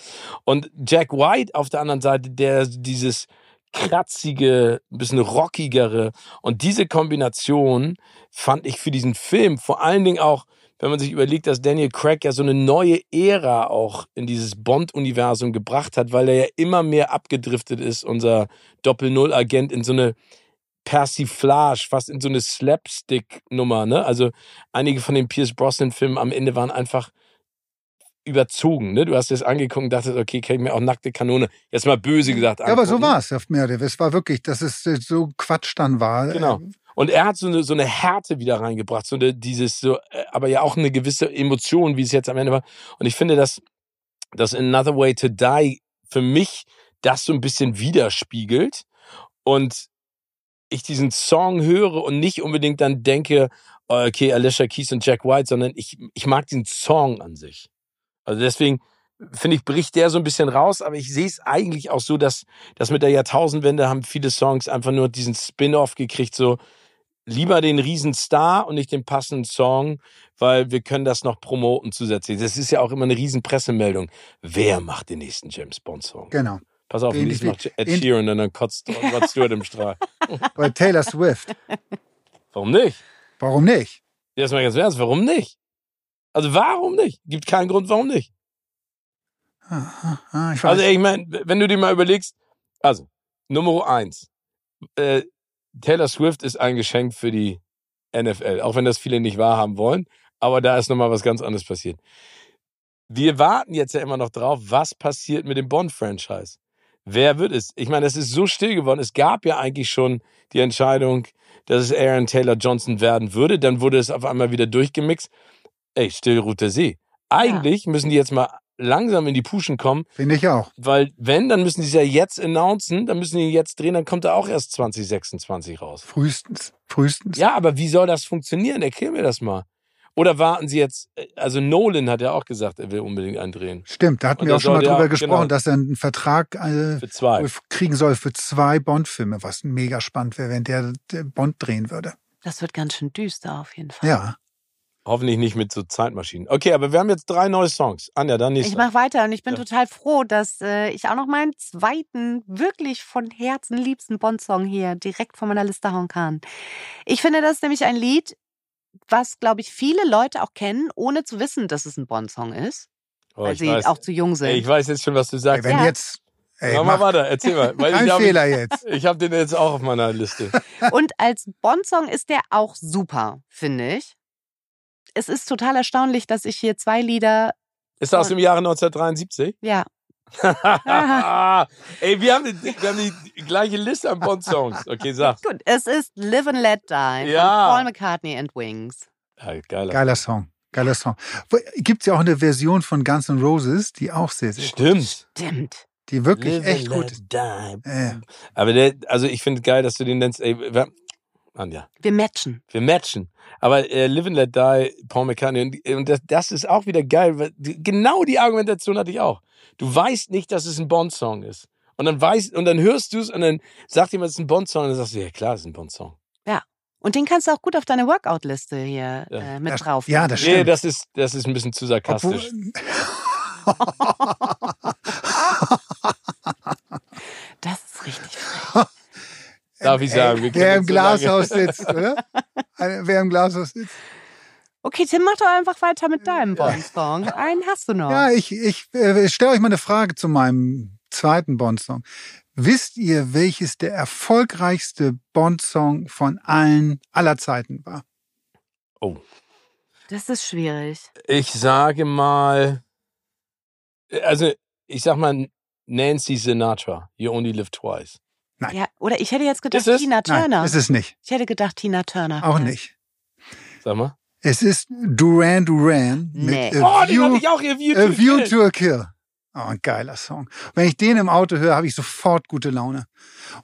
Und Jack White auf der anderen Seite, der dieses kratzige, ein bisschen rockigere und diese Kombination fand ich für diesen Film vor allen Dingen auch wenn man sich überlegt, dass Daniel Craig ja so eine neue Ära auch in dieses Bond-Universum gebracht hat, weil er ja immer mehr abgedriftet ist, unser Doppel-Null-Agent in so eine Persiflage, fast in so eine Slapstick-Nummer. Ne? Also einige von den Pierce Brosnan-Filmen am Ende waren einfach überzogen. Ne? Du hast es angeguckt und dachtest, okay, kann ich mir auch nackte Kanone, jetzt mal böse gesagt angucken. Ja, aber so war es auf mehr. Es war wirklich, dass es so Quatsch dann war. Genau. Und er hat so eine, so eine Härte wieder reingebracht, so eine, dieses, so, äh, aber ja auch eine gewisse Emotion, wie es jetzt am Ende war. Und ich finde, dass, dass Another Way to Die für mich das so ein bisschen widerspiegelt. Und ich diesen Song höre und nicht unbedingt dann denke, okay, Alicia Keys und Jack White, sondern ich, ich mag den Song an sich. Also deswegen finde ich, bricht der so ein bisschen raus, aber ich sehe es eigentlich auch so, dass, dass mit der Jahrtausendwende haben viele Songs einfach nur diesen Spin-off gekriegt, so, lieber den Riesenstar und nicht den passenden Song, weil wir können das noch promoten zusätzlich. Das ist ja auch immer eine riesen Pressemeldung. Wer macht den nächsten James Bond Song? Genau. Pass auf, Lies macht Ed Sheeran und dann kotzt Rod (laughs) Stewart im Strahl. Bei Taylor Swift. Warum nicht? Warum nicht? Ja, ist mal ganz ernst, warum nicht? Also warum nicht? Gibt keinen Grund, warum nicht. Ah, ah, ich also ich meine, wenn du dir mal überlegst, also Nummer eins, äh, Taylor Swift ist ein Geschenk für die NFL, auch wenn das viele nicht wahrhaben wollen. Aber da ist nochmal was ganz anderes passiert. Wir warten jetzt ja immer noch drauf, was passiert mit dem Bond-Franchise. Wer wird es? Ich meine, es ist so still geworden. Es gab ja eigentlich schon die Entscheidung, dass es Aaron Taylor Johnson werden würde. Dann wurde es auf einmal wieder durchgemixt. Ey, still ruht der See. Eigentlich ja. müssen die jetzt mal langsam in die Puschen kommen. Finde ich auch. Weil wenn, dann müssen sie es ja jetzt announcen, dann müssen die jetzt drehen, dann kommt er auch erst 2026 raus. Frühestens, frühestens. Ja, aber wie soll das funktionieren? Erklär mir das mal. Oder warten Sie jetzt, also Nolan hat ja auch gesagt, er will unbedingt einen drehen. Stimmt, da hatten Und wir auch schon mal drüber gesprochen, genau. dass er einen Vertrag äh, Für zwei. kriegen soll für zwei Bond-Filme, was mega spannend wäre, wenn der, der Bond drehen würde. Das wird ganz schön düster auf jeden Fall. Ja. Hoffentlich nicht mit so Zeitmaschinen. Okay, aber wir haben jetzt drei neue Songs. Anja, dann nächste. Ich mache weiter und ich bin Ja. total froh, dass äh, ich auch noch meinen zweiten, wirklich von Herzen liebsten Bond-Song hier direkt von meiner Liste hauen kann. Ich finde, das ist nämlich ein Lied, was, glaube ich, viele Leute auch kennen, ohne zu wissen, dass es ein Bond-Song ist, oh, weil sie weiß, auch zu jung sind. ey, ich weiß jetzt schon, was du Ey, sagst. wenn Ja. jetzt. Ey, Mach mal weiter, erzähl mal. Weil (laughs) kein ich hab- Fehler jetzt. (laughs) Ich habe den jetzt auch auf meiner Liste. Und als Bond-Song ist der auch super, finde ich. Es ist total erstaunlich, dass ich hier zwei Lieder, Ist er aus dem Jahre 1973? ja, (laughs) Ey, wir haben, die, wir haben die gleiche Liste an Bond-Songs. Okay, sag. (laughs) gut, es ist Live and Let Die Ja. von Paul McCartney and Wings. Ja, geiler. Geiler Song. Geiler Song. Gibt es ja auch eine Version von Guns N' Roses, die auch sehr, sehr gut Stimmt. Stimmt. Die wirklich Live echt and gut let ist. die. Ja. Aber der, also ich finde geil, dass du den nennst. Ey, Anja, Wir matchen. wir matchen. Aber äh, Live and Let Die, Paul McCartney, und, und das, das ist auch wieder geil. Weil genau die Argumentation hatte ich auch. Du weißt nicht, dass es ein Bond-Song ist. Und dann weißt, und dann hörst du es und dann sagt jemand, es ist ein Bond-Song und dann sagst du, ja klar, es ist ein Bond-Song. Und den kannst du auch gut auf deine Workout-Liste hier Ja. äh, mit Das- drauf. ja, das Nee, Stimmt. das ist, das ist ein bisschen zu sarkastisch. Obwohl, (laughs) Das ist richtig frech. Darf ich sagen. Wir können wer im so Glashaus sitzt, (laughs) oder? Wer im Glashaus sitzt. Okay, Tim, mach doch einfach weiter mit deinem Bond-Song. Einen hast du noch. Ja, ich, ich äh, stelle euch mal eine Frage zu meinem zweiten Bond-Song. Wisst ihr, welches der erfolgreichste Bond-Song von allen aller Zeiten war? Oh. Das ist schwierig. Ich sage mal, also ich sag mal Nancy Sinatra, You Only Live Twice. Ja, oder ich hätte jetzt gedacht Ist es? Tina Turner. Nein, ist es nicht. ich hätte gedacht Tina Turner. Auch Ja. nicht. Sag mal. Es ist Duran Duran Nee. mit A Oh, den View, hatte ich auch hier. View A to View Kill. to a Kill. Oh, ein geiler Song. Wenn ich den im Auto höre, habe ich sofort gute Laune.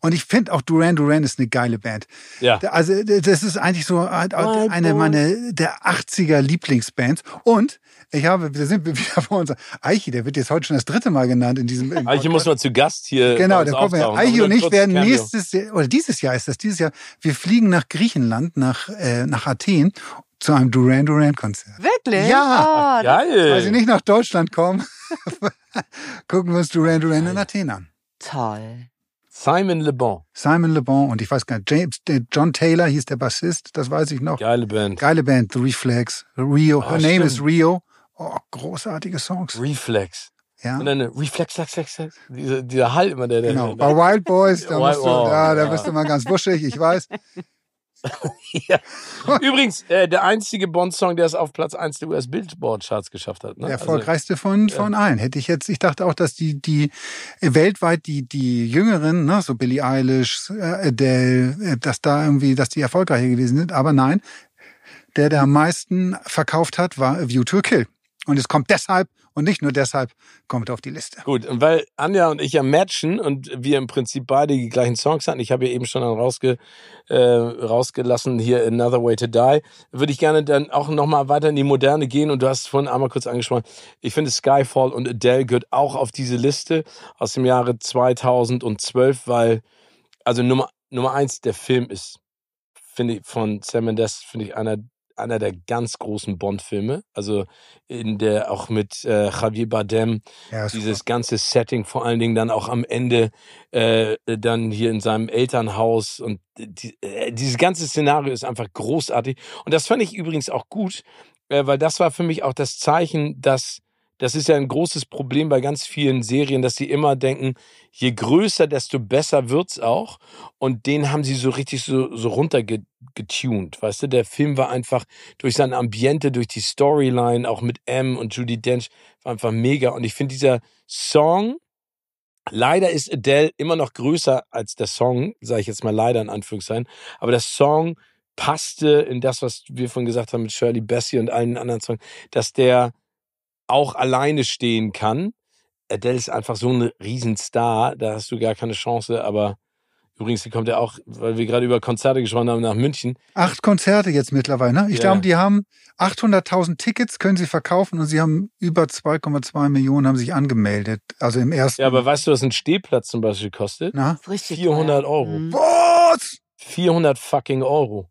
Und ich finde auch Duran Duran ist eine geile Band. Ja. Also das ist eigentlich so eine meiner der 80er Lieblingsbands. Und ich habe, da sind wir (laughs) wieder bei uns. Eichi, der wird jetzt heute schon das dritte Mal genannt in diesem. Eigentlich muss man zu Gast hier. Genau, kommen wir. auftauchen. Eichi Aber und nur ich werden Cameo. nächstes Jahr, oder dieses Jahr ist das, dieses Jahr, wir fliegen nach Griechenland, nach, äh, nach Athen zu einem Duran Duran Konzert. Wirklich? Ja. Oh, Geil. Weil sie nicht nach Deutschland kommen, (laughs) gucken wir uns Duran Duran in Athen an. toll. Simon Le Bon. Simon Le Bon und ich weiß gar nicht, James, John Taylor hieß der Bassist, das weiß ich noch. Geile Band. Geile Band, The Reflex, Rio, Ah, Her Name is stimmt. Rio. Oh, großartige Songs. Reflex. Ja, Und dann eine Reflex, Reflex, Reflex. Dieser, dieser Hall immer, der. genau. der, Bei Wild Boys, da, Wild- du, oh, ja, da ja. bist du mal ganz wuschig, ich weiß. (laughs) ja. Übrigens, äh, der einzige Bond-Song, der es auf Platz 1 der US-Billboard-Charts geschafft hat. Ne? Der erfolgreichste von, von allen. Hätte ich jetzt, ich dachte auch, dass die, die äh, weltweit die, die Jüngeren, ne, so Billie Eilish, äh, Adele, äh, dass da irgendwie, dass die erfolgreicher gewesen sind. Aber nein, der, der am meisten verkauft hat, war A View to a Kill. Und es kommt deshalb und nicht nur deshalb, kommt auf die Liste. Gut, und weil Anja und ich ja matchen und wir im Prinzip beide die gleichen Songs hatten, ich habe ja eben schon rausge, äh, rausgelassen, hier Another Way to Die, würde ich gerne dann auch nochmal weiter in die Moderne gehen und du hast es vorhin einmal kurz angesprochen. Ich finde Skyfall und Adele gehört auch auf diese Liste aus dem Jahre 2012, weil, also Nummer, Nummer eins, der Film ist, finde ich, von Sam Mendes, finde ich einer einer der ganz großen Bond-Filme, also in der auch mit äh, Javier Bardem, Ja, dieses ganze Setting, vor allen Dingen dann auch am Ende äh, dann hier in seinem Elternhaus und die, äh, dieses ganze Szenario ist einfach großartig. Und das fand ich übrigens auch gut, äh, weil das war für mich auch das Zeichen, dass das ist ja ein großes Problem bei ganz vielen Serien, dass sie immer denken, je größer, desto besser wird's auch. Und den haben sie so richtig so, so runtergetuned. Weißt du, der Film war einfach durch sein Ambiente, durch die Storyline, auch mit M und Judy Dench, war einfach mega. Und ich finde dieser Song, leider ist Adele immer noch größer als der Song, sage ich jetzt mal leider in Anführungszeichen, aber der Song passte in das, was wir vorhin gesagt haben mit Shirley Bassey und allen anderen Songs, dass der auch alleine stehen kann. Adele ist einfach so ein Riesenstar, da hast du gar keine Chance, aber Übrigens, die kommt ja auch, weil wir gerade über Konzerte gesprochen haben, nach München. Acht Konzerte jetzt mittlerweile. Ne? Ich Ja. glaube, die haben 800.000 Tickets, können sie verkaufen und sie haben über 2,2 Millionen haben sich angemeldet. Also im ersten. Ja, aber weißt du, was ein Stehplatz zum Beispiel kostet? Na? Richtig 400 teuer. Euro. Mhm. Was? 400 fucking Euro.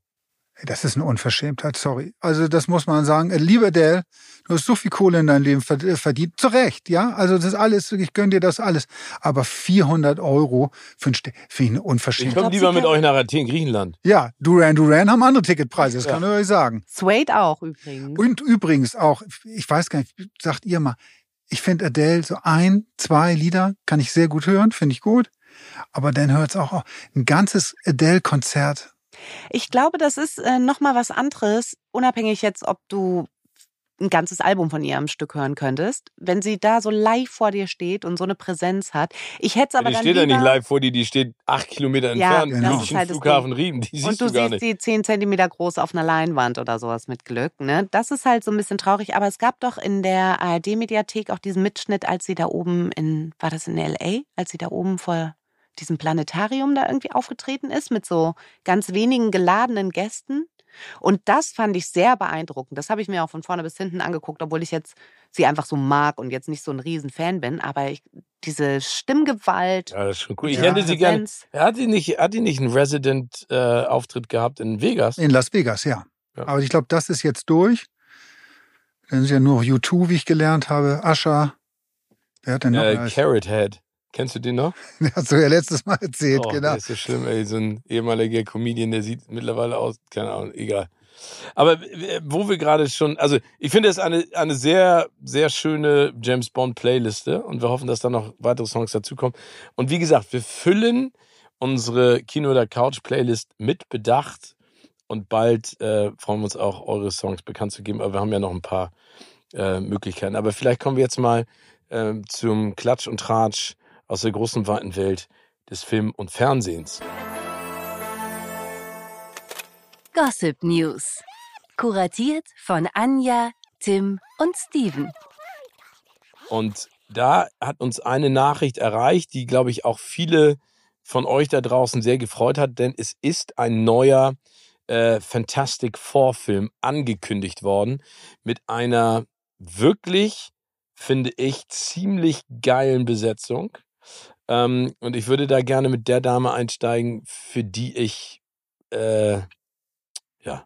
Das ist eine Unverschämtheit, sorry. Also das muss man sagen. Lieber Adele, du hast so viel Kohle in deinem Leben äh, verdient. Zu Recht, ja. Also das ist alles, ich gönn dir das alles. Aber 400 Euro für ein Ste finde ich eine Ich Unverschämtheit. komme glaub, lieber mit euch nach Athen, Griechenland. Ja, Duran Duran haben andere Ticketpreise, das Ja. kann ich euch sagen. Suede auch übrigens. Und übrigens auch, ich weiß gar nicht, sagt ihr mal, ich finde Adele so ein, zwei Lieder kann ich sehr gut hören, finde ich gut. Aber dann hört es auch auf. ein ganzes Adele-Konzert. Ich glaube, das ist äh, nochmal was anderes, unabhängig jetzt, ob du ein ganzes Album von ihr am Stück hören könntest, wenn sie da so live vor dir steht und so eine Präsenz hat. Ich hätte es aber die dann steht ja nicht live vor dir, die steht acht Kilometer Ja, entfernt. das München ist halt das Flughafen Riemen, die siehst und du, du siehst nicht. sie zehn Zentimeter groß auf einer Leinwand oder sowas mit Glück. Ne? Das ist halt so ein bisschen traurig. Aber es gab doch in der ARD-Mediathek auch diesen Mitschnitt, als sie da oben in, war das in L.A., als sie da oben vor diesem Planetarium da irgendwie aufgetreten ist mit so ganz wenigen geladenen Gästen. Und das fand ich sehr beeindruckend. Das habe ich mir auch von vorne bis hinten angeguckt, obwohl ich jetzt sie einfach so mag und jetzt nicht so ein Riesenfan bin. Aber ich, diese Stimmgewalt, Ja, das ist schon cool. Ich Ja. hätte sie gerne. Hat die nicht, hat die nicht einen Resident-Auftritt gehabt in Vegas? In Las Vegas, ja. Ja. Aber ich glaube, das ist jetzt durch. Dann ist ja nur U2, wie ich gelernt habe. Ascha. Wer hat denn noch? Äh? Carrot Head. Kennst du den noch? (laughs) Hast du ja letztes Mal erzählt, Oh, genau. Ist so schlimm, ey. So ein ehemaliger Comedian, der sieht mittlerweile aus, keine Ahnung, egal. Aber äh, wo wir gerade schon, also ich finde es eine, eine sehr, sehr schöne James Bond Playliste und wir hoffen, dass da noch weitere Songs dazukommen. Und wie gesagt, wir füllen unsere Kino oder Couch Playlist mit Bedacht und bald äh, freuen wir uns auch, eure Songs bekannt zu geben. Aber wir haben ja noch ein paar äh, Möglichkeiten. Aber vielleicht kommen wir jetzt mal ähm, zum Klatsch und Tratsch aus der großen, weiten Welt des Film- und Fernsehens. Gossip News. Kuratiert von Anja, Tim und Steven. Und da hat uns eine Nachricht erreicht, die, glaube ich, auch viele von euch da draußen sehr gefreut hat, denn es ist ein neuer äh, Fantastic Four Film angekündigt worden mit einer wirklich, finde ich, ziemlich geilen Besetzung. Ähm, und ich würde da gerne mit der Dame einsteigen, für die ich, äh, ja,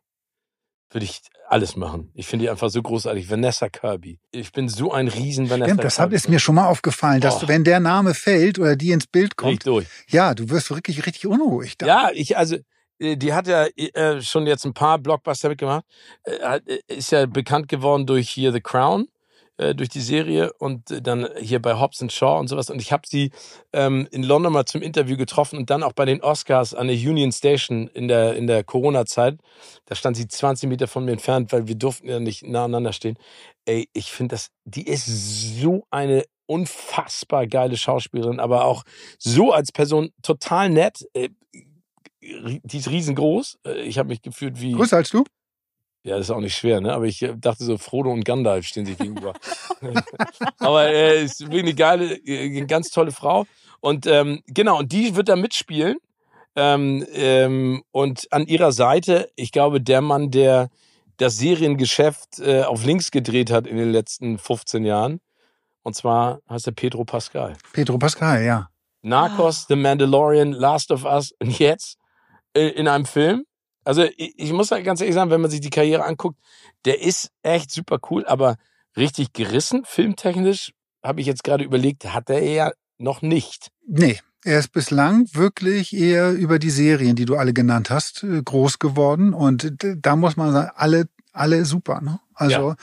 würde ich alles machen. Ich finde die einfach so großartig. Vanessa Kirby. Ich bin so ein riesen Vanessa Stimmt, das Kirby. ist mir schon mal aufgefallen, dass Oh. du, wenn der Name fällt oder die ins Bild kommt, ja, du wirst wirklich richtig unruhig. Da. Ja, ich, also, äh, die hat ja äh, schon jetzt ein paar Blockbuster mitgemacht. Äh, äh, ist ja bekannt geworden durch hier The Crown, äh, durch die Serie und äh, dann hier bei Hobbs Shaw und sowas. Und ich habe sie ähm, in London mal zum Interview getroffen und dann auch bei den Oscars an der Union Station in der, in der Corona-Zeit. Da stand sie 20 Meter von mir entfernt, weil wir durften ja nicht nah stehen. Ey, ich finde das, die ist so eine unfassbar geile Schauspielerin, aber auch so als Person total nett. Äh, die ist riesengroß. Äh, Ich habe mich gefühlt wie. Größer als du? Ja, das ist auch nicht schwer, ne? Aber ich äh, dachte so, Frodo und Gandalf stehen sich gegenüber. (laughs) (laughs) Aber äh, ist wirklich eine geile, äh, eine ganz tolle Frau. Und ähm, genau, und die wird da mitspielen. Ähm, ähm, und an ihrer Seite, ich glaube, der Mann, der das Seriengeschäft äh, auf links gedreht hat in den letzten 15 Jahren. Und zwar heißt er Pedro Pascal. Pedro Pascal, ja. Narcos, The Mandalorian, Last of Us und jetzt äh, in einem Film. Also ich, ich muss ganz ehrlich sagen, wenn man sich die Karriere anguckt, der ist echt super cool, aber richtig gerissen, filmtechnisch, habe ich jetzt gerade überlegt, hat er ja noch nicht. Nee, er ist bislang wirklich eher über die Serien, die du alle genannt hast, äh, groß geworden. Und da muss man sagen, alle, alle super. Ne? Also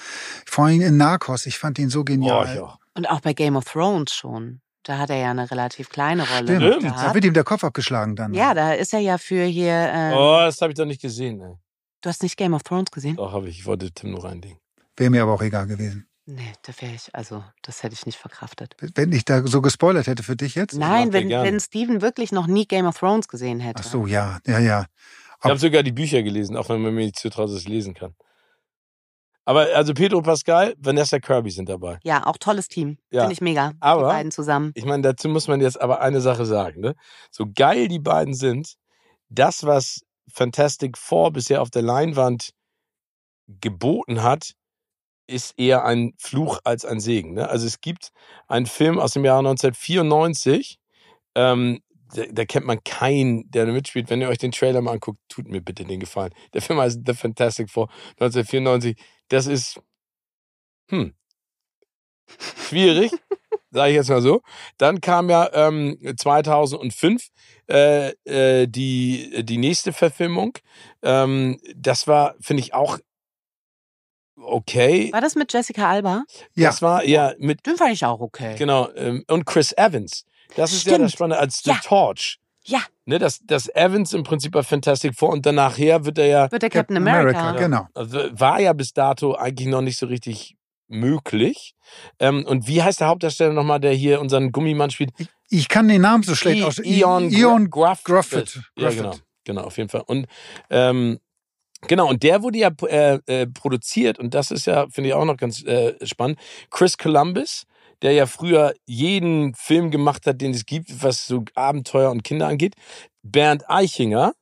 vor allem in Narcos, ich fand ihn so Oh, genial. ja. Und auch bei Game of Thrones schon. Da hat er ja eine relativ kleine Rolle Stimmt, da wird ihm der Kopf abgeschlagen dann. Ja, da ist er ja für hier. Äh, Oh, das habe ich doch nicht gesehen. Ey. Du hast nicht Game of Thrones gesehen? Doch, habe ich. Ich wollte Tim nur reindingen. Wäre mir aber auch egal gewesen. Nee, da wäre ich, also, das hätte ich nicht verkraftet. Wenn ich da so gespoilert hätte für dich jetzt. Nein, wenn, wenn Steven wirklich noch nie Game of Thrones gesehen hätte. Ach so, ja, ja, ja. Ich habe sogar die Bücher gelesen, auch wenn man mir nicht zutraut, dass ich lesen kann. Aber also Pedro Pascal, Vanessa Kirby sind dabei. Ja, auch tolles Team. Ja. Finde ich mega. Aber- die beiden zusammen. Ich meine, dazu muss man jetzt aber eine Sache sagen. Ne? So geil die beiden sind, das, was Fantastic Four bisher auf der Leinwand geboten hat, ist eher ein Fluch als ein Segen. Ne? Also es gibt einen Film aus dem Jahre 1994, ähm, da, da kennt man keinen, der da mitspielt. Wenn ihr euch den Trailer mal anguckt, tut mir bitte den Gefallen. Der Film heißt The Fantastic Four 1994. Das ist, hm, schwierig, sage ich jetzt mal so. Dann kam ja ähm, 2005 äh, äh, die, die nächste Verfilmung. Ähm, das war, finde ich, auch okay. War das mit Jessica Alba? Ja. Das war ja mit, Den fand ich auch okay. genau, ähm, und Chris Evans. Das ist ja das Stimmt. Spannende als The Ja. Torch. Ja. Ne, dass, dass Evans im Prinzip bei Fantastic Four und danach her wird er ja, Wird der Captain America. Genau. also war ja bis dato eigentlich noch nicht so richtig möglich. Ähm, und wie heißt der Hauptdarsteller nochmal, der hier unseren Gummimann spielt? Ich kann den Namen so schlecht aus. Ion, Ion Gruff, Gruffett. Ja, genau. Genau, auf jeden Fall. Und ähm, genau, und der wurde ja äh, äh, produziert, und das ist ja, finde ich auch noch ganz äh, spannend. Chris Columbus, der ja früher jeden Film gemacht hat, den es gibt, was so Abenteuer und Kinder angeht. Bernd Eichinger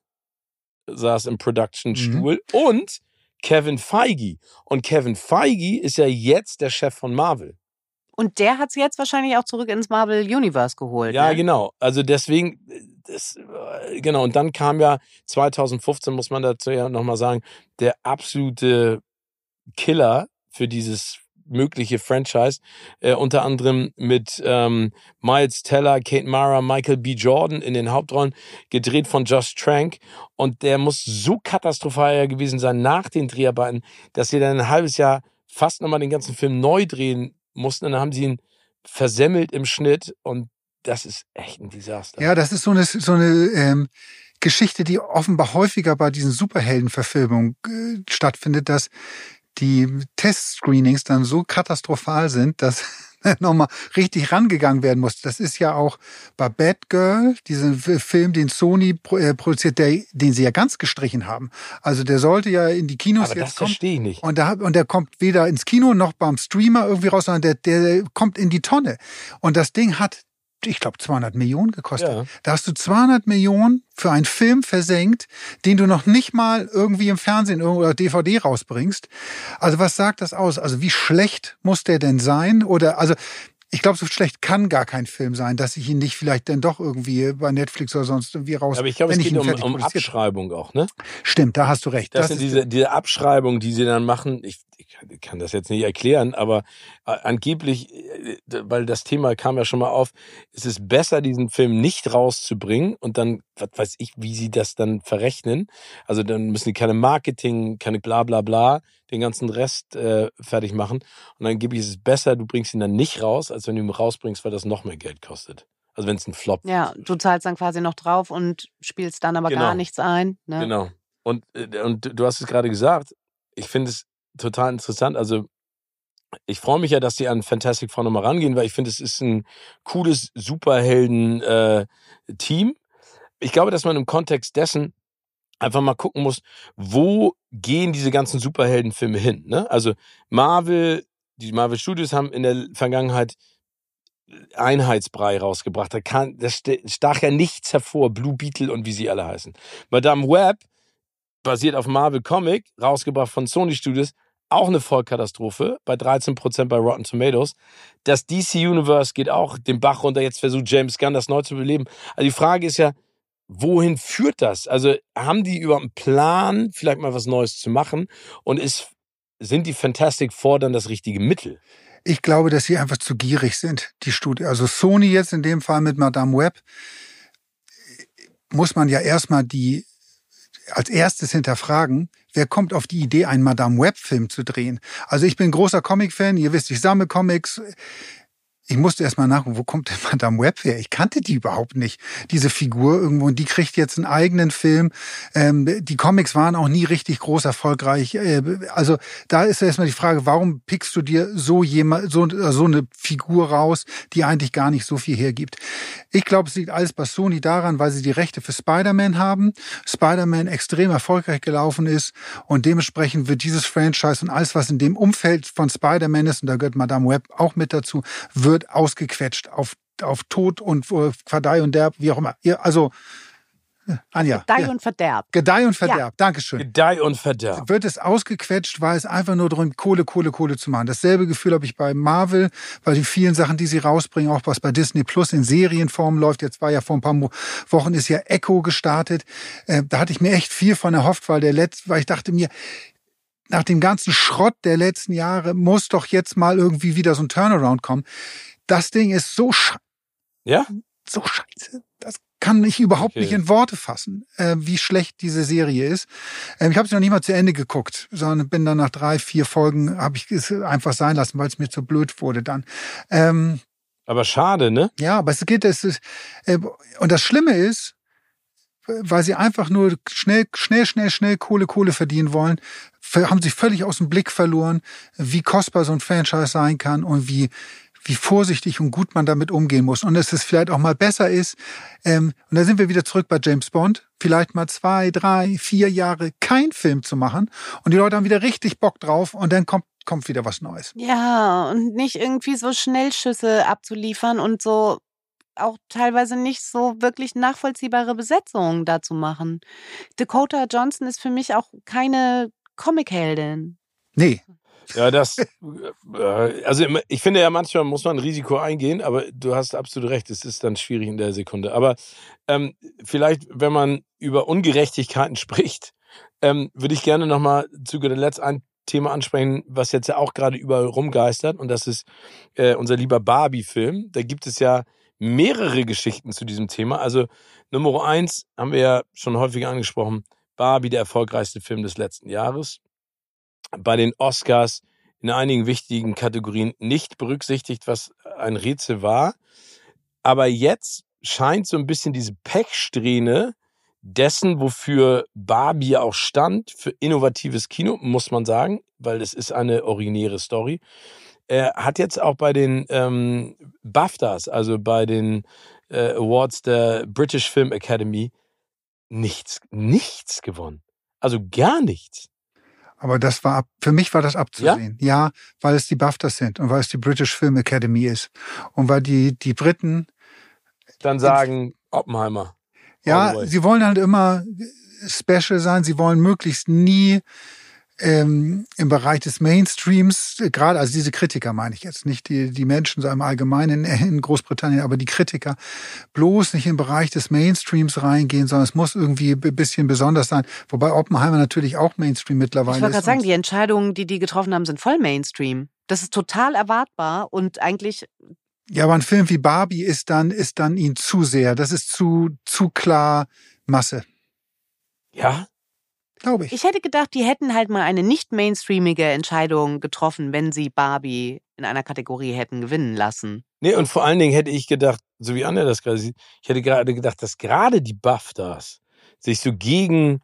saß im Production-Stuhl und Kevin Feige. Und Kevin Feige ist ja jetzt der Chef von Marvel. Und der hat es jetzt wahrscheinlich auch zurück ins Marvel Universe geholt. Ja, ne? genau. Also deswegen, das, äh, genau. Und dann kam ja 2015, muss man dazu ja nochmal sagen, der absolute Killer für dieses mögliche Franchise, äh, unter anderem mit ähm, Miles Teller, Kate Mara, Michael B. Jordan in den Hauptrollen, gedreht von Josh Trank. Und der muss so katastrophal gewesen sein nach den Dreharbeiten, dass sie dann ein halbes Jahr fast nochmal den ganzen Film neu drehen mussten. Und dann haben sie ihn versemmelt im Schnitt und das ist echt ein Desaster. Ja, das ist so eine, so eine ähm, Geschichte, die offenbar häufiger bei diesen Superheldenverfilmungen äh, stattfindet, dass die Testscreenings dann so katastrophal sind, dass (laughs) nochmal richtig rangegangen werden muss. Das ist ja auch bei Batgirl, diesen F- Film, den Sony äh, produziert, der, den sie ja ganz gestrichen haben. Also der sollte ja in die Kinos Aber das jetzt kommen. verstehe ich nicht. Und, da, und der kommt weder ins Kino noch beim Streamer irgendwie raus, sondern der, der kommt in die Tonne. Und das Ding hat, ich glaube, 200 Millionen gekostet. Ja. Da hast du 200 Millionen für einen Film versenkt, den du noch nicht mal irgendwie im Fernsehen oder DVD rausbringst. Also was sagt das aus? Also wie schlecht muss der denn sein? Oder also ich glaube, so schlecht kann gar kein Film sein, dass ich ihn nicht vielleicht dann doch irgendwie bei Netflix oder sonst irgendwie raus. Aber ich glaube, es geht um, um. Abschreibung auch, ne? Stimmt, da hast du recht. Das, sind ist- diese, diese Abschreibungen, die sie dann machen. Ich, ich kann- das jetzt nicht erklären, aber äh, angeblich, äh, weil das Thema kam ja schon mal auf, ist es besser, diesen Film nicht rauszubringen und dann, was weiß ich, wie sie das dann verrechnen. Also dann müssen die keine Marketing, keine bla bla bla, den ganzen Rest äh, fertig machen. Und angeblich ist es besser, du bringst ihn dann nicht raus, als wenn du ihn rausbringst, weil das noch mehr Geld kostet. Also wenn es ein Flop Ja, du zahlst dann quasi noch drauf und spielst dann aber Genau. gar nichts ein. Ne? Genau. Und, äh, und du hast es gerade gesagt, ich finde es total interessant. Also ich freue mich ja, dass die an Fantastic Four nochmal rangehen, weil ich finde, es ist ein cooles Superhelden-Team. ich glaube, dass man im Kontext dessen einfach mal gucken muss, wo gehen diese ganzen Superheldenfilme hin. Ne? Also Marvel, die Marvel Studios haben in der Vergangenheit Einheitsbrei rausgebracht. Da kann, das stach ja nichts hervor, Blue Beetle und wie sie alle heißen. Madame Web, basiert auf Marvel Comic, rausgebracht von Sony Studios, auch eine Vollkatastrophe, bei 13% bei Rotten Tomatoes. Das DC Universe geht auch den Bach runter, jetzt versucht James Gunn das neu zu beleben. Also die Frage ist ja, wohin führt das? Also haben die überhaupt einen Plan, vielleicht mal was Neues zu machen? Und ist, sind die Fantastic Four dann das richtige Mittel? Ich glaube, dass sie einfach zu gierig sind, die Studie. Also Sony jetzt in dem Fall mit Madame Web, muss man ja erstmal die als erstes hinterfragen, wer kommt auf die Idee, einen Madame Web-Film zu drehen? Also ich bin großer Comic-Fan, ihr wisst, ich sammle Comics. Ich musste erst mal nachgucken, wo kommt denn (laughs) Madame Web her? Ich kannte die überhaupt nicht, diese Figur irgendwo. Und die kriegt jetzt einen eigenen Film. Ähm, die Comics waren auch nie richtig groß erfolgreich. Äh, also da ist erstmal die Frage, warum pickst du dir so jemand, so, so eine Figur raus, die eigentlich gar nicht so viel hergibt? Ich glaube, es liegt alles bei Sony daran, weil sie die Rechte für Spider-Man haben. Spider-Man extrem erfolgreich gelaufen ist und dementsprechend wird dieses Franchise und alles, was in dem Umfeld von Spider-Man ist, und da gehört Madame Web auch mit dazu, wird wird ausgequetscht auf, auf Tod und äh, Verdeih und Derb, wie auch immer. Also, äh, Anja. Gedeih ja. und Verderb. Gedeih und Verderb, ja. Dankeschön. Gedeih und Verderb. Wird es ausgequetscht, weil es einfach nur darum Kohle, Kohle, Kohle zu machen. Dasselbe Gefühl habe ich bei Marvel, weil die vielen Sachen, die sie rausbringen, auch was bei Disney Plus in Serienform läuft. Jetzt war ja vor ein paar Wochen ist ja Echo gestartet. Äh, da hatte ich mir echt viel von erhofft, weil der letzte, weil ich dachte mir, nach dem ganzen Schrott der letzten Jahre muss doch jetzt mal irgendwie wieder so ein Turnaround kommen. Das Ding ist so scheiße. Ja? So scheiße. Das kann ich überhaupt okay. nicht in Worte fassen, äh, wie schlecht diese Serie ist. Ähm, ich habe sie noch nicht mal zu Ende geguckt, sondern bin dann nach drei, vier Folgen, habe ich es einfach sein lassen, weil es mir zu blöd wurde dann. Ähm, aber schade, ne? Ja, aber es geht, es ist, äh, und das Schlimme ist, weil sie einfach nur schnell, schnell, schnell, schnell Kohle, Kohle verdienen wollen, haben sie völlig aus dem Blick verloren, wie kostbar so ein Franchise sein kann und wie, wie vorsichtig und gut man damit umgehen muss. Und dass es vielleicht auch mal besser ist, ähm, und da sind wir wieder zurück bei James Bond, vielleicht mal zwei, drei, vier Jahre kein Film zu machen und die Leute haben wieder richtig Bock drauf und dann kommt kommt wieder was Neues. Ja, und nicht irgendwie so Schnellschüsse abzuliefern und so auch teilweise nicht so wirklich nachvollziehbare Besetzungen dazu machen. Dakota Johnson ist für mich auch keine Comic-Heldin. Nee. Ja, das, äh, also ich finde ja manchmal muss man ein Risiko eingehen, aber du hast absolut recht, es ist dann schwierig in der Sekunde. Aber ähm, vielleicht, wenn man über Ungerechtigkeiten (laughs) spricht, ähm, würde ich gerne nochmal zu guter Letzt ein Thema ansprechen, was jetzt ja auch gerade überall rumgeistert und das ist äh, unser lieber Barbie-Film. Da gibt es ja mehrere Geschichten zu diesem Thema. Also Nummer eins haben wir ja schon häufig angesprochen, Barbie, der erfolgreichste Film des letzten Jahres. Bei den Oscars in einigen wichtigen Kategorien nicht berücksichtigt, was ein Rätsel war. Aber jetzt scheint so ein bisschen diese Pechsträhne dessen, wofür Barbie auch stand, für innovatives Kino, muss man sagen, weil es ist eine originäre Story. Er hat jetzt auch bei den ähm, BAFTAs, also bei den äh, Awards der British Film Academy, nichts, nichts gewonnen. Also gar nichts. Aber das war für mich war das abzusehen. Ja? ja, weil es die BAFTAs sind und weil es die British Film Academy ist und weil die die Briten dann sagen Oppenheimer. Ja, sie wollen halt immer special sein. Sie wollen möglichst nie ähm, im Bereich des Mainstreams, äh, gerade, also diese Kritiker meine ich jetzt, nicht die, die Menschen so im Allgemeinen in Großbritannien, aber die Kritiker bloß nicht im Bereich des Mainstreams reingehen, sondern es muss irgendwie ein bisschen besonders sein. Wobei Oppenheimer natürlich auch Mainstream mittlerweile ist. Ich wollte gerade sagen, die Entscheidungen, die die getroffen haben, sind voll Mainstream. Das ist total erwartbar und eigentlich ja, aber ein Film wie Barbie ist dann, ist dann ihn zu sehr. Das ist zu, zu klar Masse. Ja? Glaube ich. Ich hätte gedacht, die hätten halt mal eine nicht mainstreamige Entscheidung getroffen, wenn sie Barbie in einer Kategorie hätten gewinnen lassen. Nee, und vor allen Dingen hätte ich gedacht, so wie Anne das gerade sieht, ich hätte gerade gedacht, dass gerade die BAFTAs sich so gegen,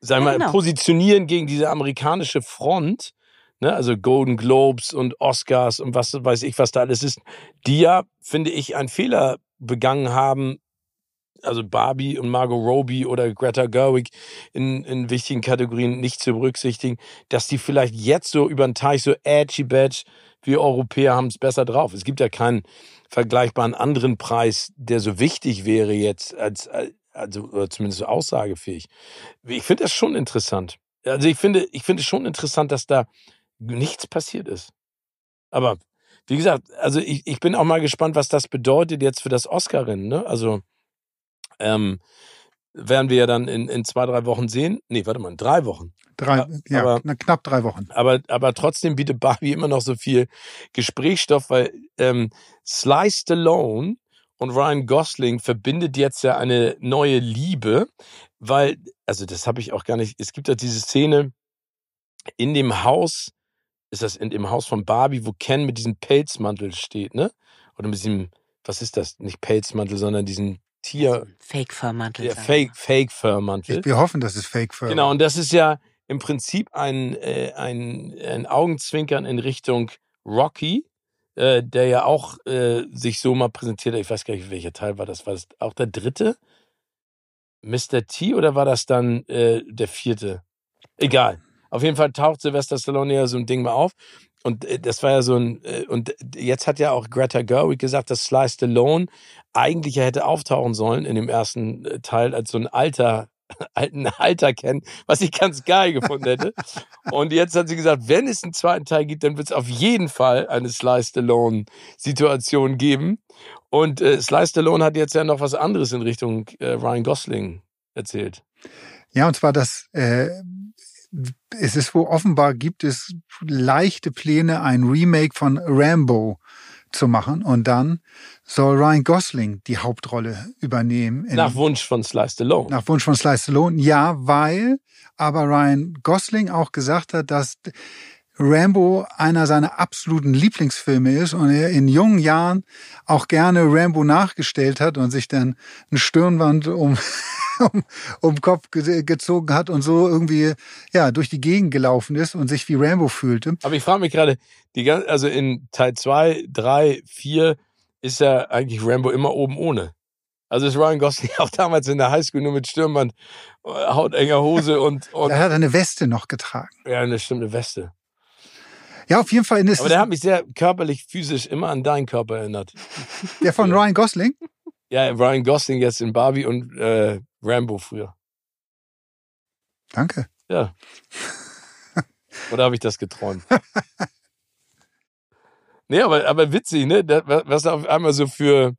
sagen wir ja, mal, genau. positionieren gegen diese amerikanische Front, ne, also Golden Globes und Oscars und was weiß ich, was da alles ist, die ja, finde ich, einen Fehler begangen haben, also Barbie und Margot Robbie oder Greta Gerwig in, in wichtigen Kategorien nicht zu berücksichtigen, dass die vielleicht jetzt so über den Teich so edgy badge, wir Europäer haben es besser drauf. Es gibt ja keinen vergleichbaren anderen Preis, der so wichtig wäre jetzt als, also oder zumindest so aussagefähig. Ich finde das schon interessant. Also ich finde, ich finde schon interessant, dass da nichts passiert ist. Aber wie gesagt, also ich, ich bin auch mal gespannt, was das bedeutet jetzt für das Oscar-Rennen. Ne? Also ähm, werden wir ja dann in, in zwei, drei Wochen sehen. Nee, warte mal, in drei Wochen. Drei, ja, aber, knapp drei Wochen. Aber, aber trotzdem bietet Barbie immer noch so viel Gesprächsstoff, weil ähm, Sly Stallone und Ryan Gosling verbindet jetzt ja eine neue Liebe, weil, also das habe ich auch gar nicht, es gibt ja diese Szene in dem Haus, ist das in dem Haus von Barbie, wo Ken mit diesem Pelzmantel steht, ne? oder mit diesem, was ist das? Nicht Pelzmantel, sondern diesen Tier, Fake-Fur-Mantel. ja, Fake, wir. Fake Fur-Mantel. Ich, wir hoffen, das ist Fake Fur. Genau, und das ist ja im Prinzip ein, äh, ein, ein Augenzwinkern in Richtung Rocky, äh, der ja auch äh, sich so mal präsentiert hat. Ich weiß gar nicht, welcher Teil war das. War das auch der dritte? Mr. T oder war das dann äh, der vierte? Egal. Auf jeden Fall taucht Sylvester Stallone ja so ein Ding mal auf. Und äh, das war ja so ein, äh, und jetzt hat ja auch Greta Gerwig gesagt, dass Sly Stallone eigentlich ja hätte auftauchen sollen in dem ersten äh, Teil als so ein alter, (laughs) alten Alter kennen, was ich ganz geil gefunden hätte. Und jetzt hat sie gesagt, wenn es einen zweiten Teil gibt, dann wird es auf jeden Fall eine Sly Stallone-Situation geben. Und äh, Sly Stallone hat jetzt ja noch was anderes in Richtung äh, Ryan Gosling erzählt. Ja, und zwar das, äh, es ist wo offenbar gibt es leichte Pläne, ein Remake von Rambo zu machen. Und dann soll Ryan Gosling die Hauptrolle übernehmen. Nach Wunsch von Sly Stallone. Nach Wunsch von Sly Stallone, ja, weil aber Ryan Gosling auch gesagt hat, dass Rambo einer seiner absoluten Lieblingsfilme ist und er in jungen Jahren auch gerne Rambo nachgestellt hat und sich dann ein Stirnband um, (laughs) um, um Kopf ge gezogen hat und so irgendwie ja durch die Gegend gelaufen ist und sich wie Rambo fühlte. Aber ich frage mich gerade, die gan- also in Teil 2, 3, 4 ist ja eigentlich Rambo immer oben ohne. Also ist Ryan Gosling (laughs) auch damals in der Highschool nur mit Stürmband, äh, hautenger Hose und, und Er hat eine Weste noch getragen. ja, eine bestimmte Weste. Ja, auf jeden Fall ist Aber der hat mich sehr körperlich, physisch immer an deinen Körper erinnert. der von Ja. Ryan Gosling. Ja, Ryan Gosling jetzt in Barbie und äh, Rambo früher. Danke. Ja. (laughs) Oder habe ich das geträumt? nee, aber, aber witzig, ne? Da- Was auf einmal so für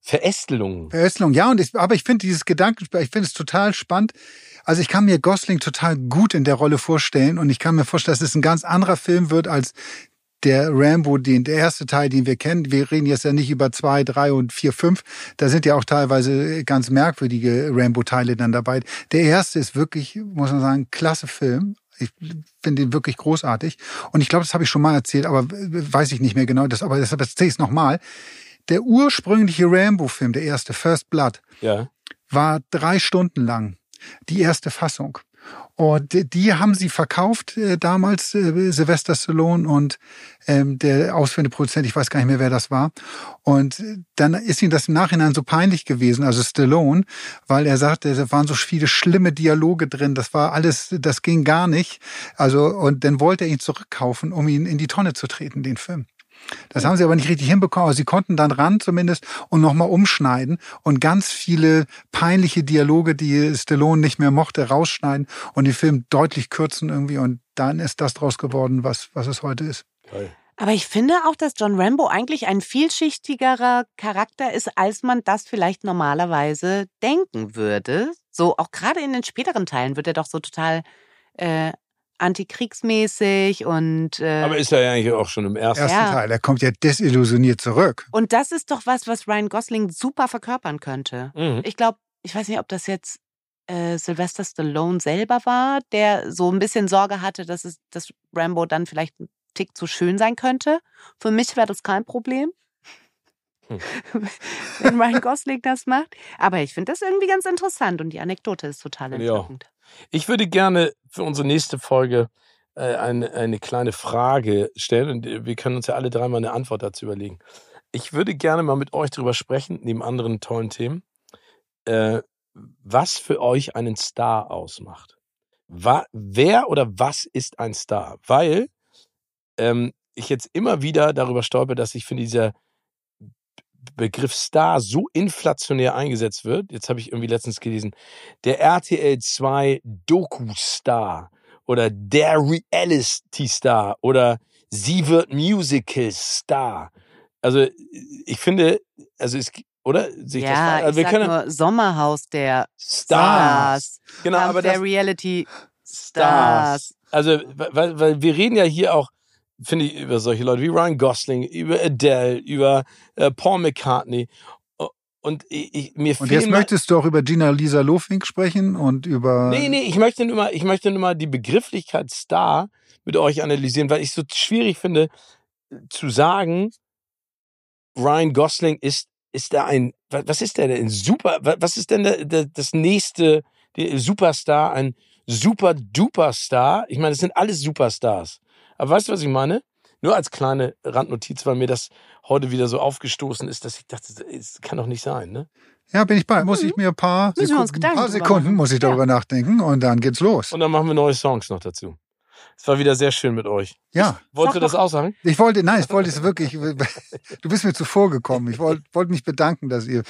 Verästelungen. Verästelung, ja, und ich, aber ich finde dieses Gedankenspiel, ich finde es total spannend. Also ich kann mir Gosling total gut in der Rolle vorstellen und ich kann mir vorstellen, dass es ein ganz anderer Film wird als der Rambo, den, der erste Teil, den wir kennen. Wir reden jetzt ja nicht über zwei, drei und vier, fünf. Da sind ja auch teilweise ganz merkwürdige Rambo-Teile dann dabei. Der erste ist wirklich, muss man sagen, klasse Film. Ich finde ihn wirklich großartig. Und ich glaube, das habe ich schon mal erzählt, aber weiß ich nicht mehr genau. Das, aber deshalb erzähle ich es nochmal. Der ursprüngliche Rambo-Film, der erste, First Blood, Ja. war drei Stunden lang. Die erste Fassung. Und die- haben sie verkauft äh, damals, äh, Sylvester Stallone und ähm, der ausführende Produzent, ich weiß gar nicht mehr, wer das war. Und äh, dann ist ihm das im Nachhinein so peinlich gewesen, also Stallone, weil er sagte, da waren so viele schlimme Dialoge drin, das war alles, das ging gar nicht. Also, und dann wollte er ihn zurückkaufen, um ihn in die Tonne zu treten, den Film. Das haben sie aber nicht richtig hinbekommen. Aber sie konnten dann ran zumindest und nochmal umschneiden und ganz viele peinliche Dialoge, die Stallone nicht mehr mochte, rausschneiden und den Film deutlich kürzen irgendwie. Und dann ist das draus geworden, was, was es heute ist. Geil. Aber ich finde auch, dass John Rambo eigentlich ein vielschichtigerer Charakter ist, als man das vielleicht normalerweise denken würde. So auch gerade in den späteren Teilen wird er doch so total äh, antikriegsmäßig und äh, Aber ist er ja eigentlich auch schon im ersten. Ersten Ja. Teil, er kommt ja desillusioniert zurück. und das ist doch was, was Ryan Gosling super verkörpern könnte. Mhm. Ich glaube, ich weiß nicht, ob das jetzt äh, Sylvester Stallone selber war, der so ein bisschen Sorge hatte, dass es dass Rambo dann vielleicht ein Tick zu schön sein könnte. Für mich wäre das kein Problem. Hm. (laughs) Wenn Ryan Gosling das macht. Aber ich finde das irgendwie ganz interessant und die Anekdote ist total Ja. Ich würde gerne für unsere nächste Folge äh, eine, eine kleine Frage stellen und äh, wir können uns ja alle dreimal eine Antwort dazu überlegen. Ich würde gerne mal mit euch drüber sprechen, neben anderen tollen Themen, äh, was für euch einen Star ausmacht. Wa wer oder was ist ein Star? Weil ähm, ich jetzt immer wieder darüber stolper, dass ich finde, dieser Begriff Star so inflationär eingesetzt wird. Jetzt habe ich irgendwie letztens gelesen, der RTL 2 Doku-Star oder der Reality-Star oder sie wird Musical-Star. Also ich finde, also es, oder? Sehe ich das Ja, falsch? ich also wir sag können nur Sommerhaus der Stars. Stars. Genau, aber der Reality Stars. Stars. Also, weil, weil wir reden ja hier auch, finde ich, über solche Leute wie Ryan Gosling, über Adele, über äh, Paul McCartney. Und ich, ich, mir Und jetzt möchtest du auch über Gina Lisa Lofink sprechen und über. Nee, nee, ich möchte nur mal, ich möchte nur mal die Begrifflichkeit Star mit euch analysieren, weil ich so schwierig finde zu sagen, Ryan Gosling ist, ist da ein, wa- was ist der denn? Super, wa- was ist denn der, der, das nächste Superstar? Ein super duper Star? Ich meine, es sind alles Superstars. Aber weißt du, was ich meine? Nur als kleine Randnotiz, weil mir das heute wieder so aufgestoßen ist, dass ich dachte, es kann doch nicht sein, ne? Ja, bin ich bei. Muss ich mir ein paar Müssen Sekunden, paar Sekunden muss ich Ja. darüber nachdenken und dann geht's los. Und dann machen wir neue Songs noch dazu. Es war wieder sehr schön mit euch. Ja, Wolltest du das auch sagen? ich wollte, nein, ich wollte es wirklich, (laughs) du bist mir zuvor gekommen. Ich wollte, wollte mich bedanken, dass ihr,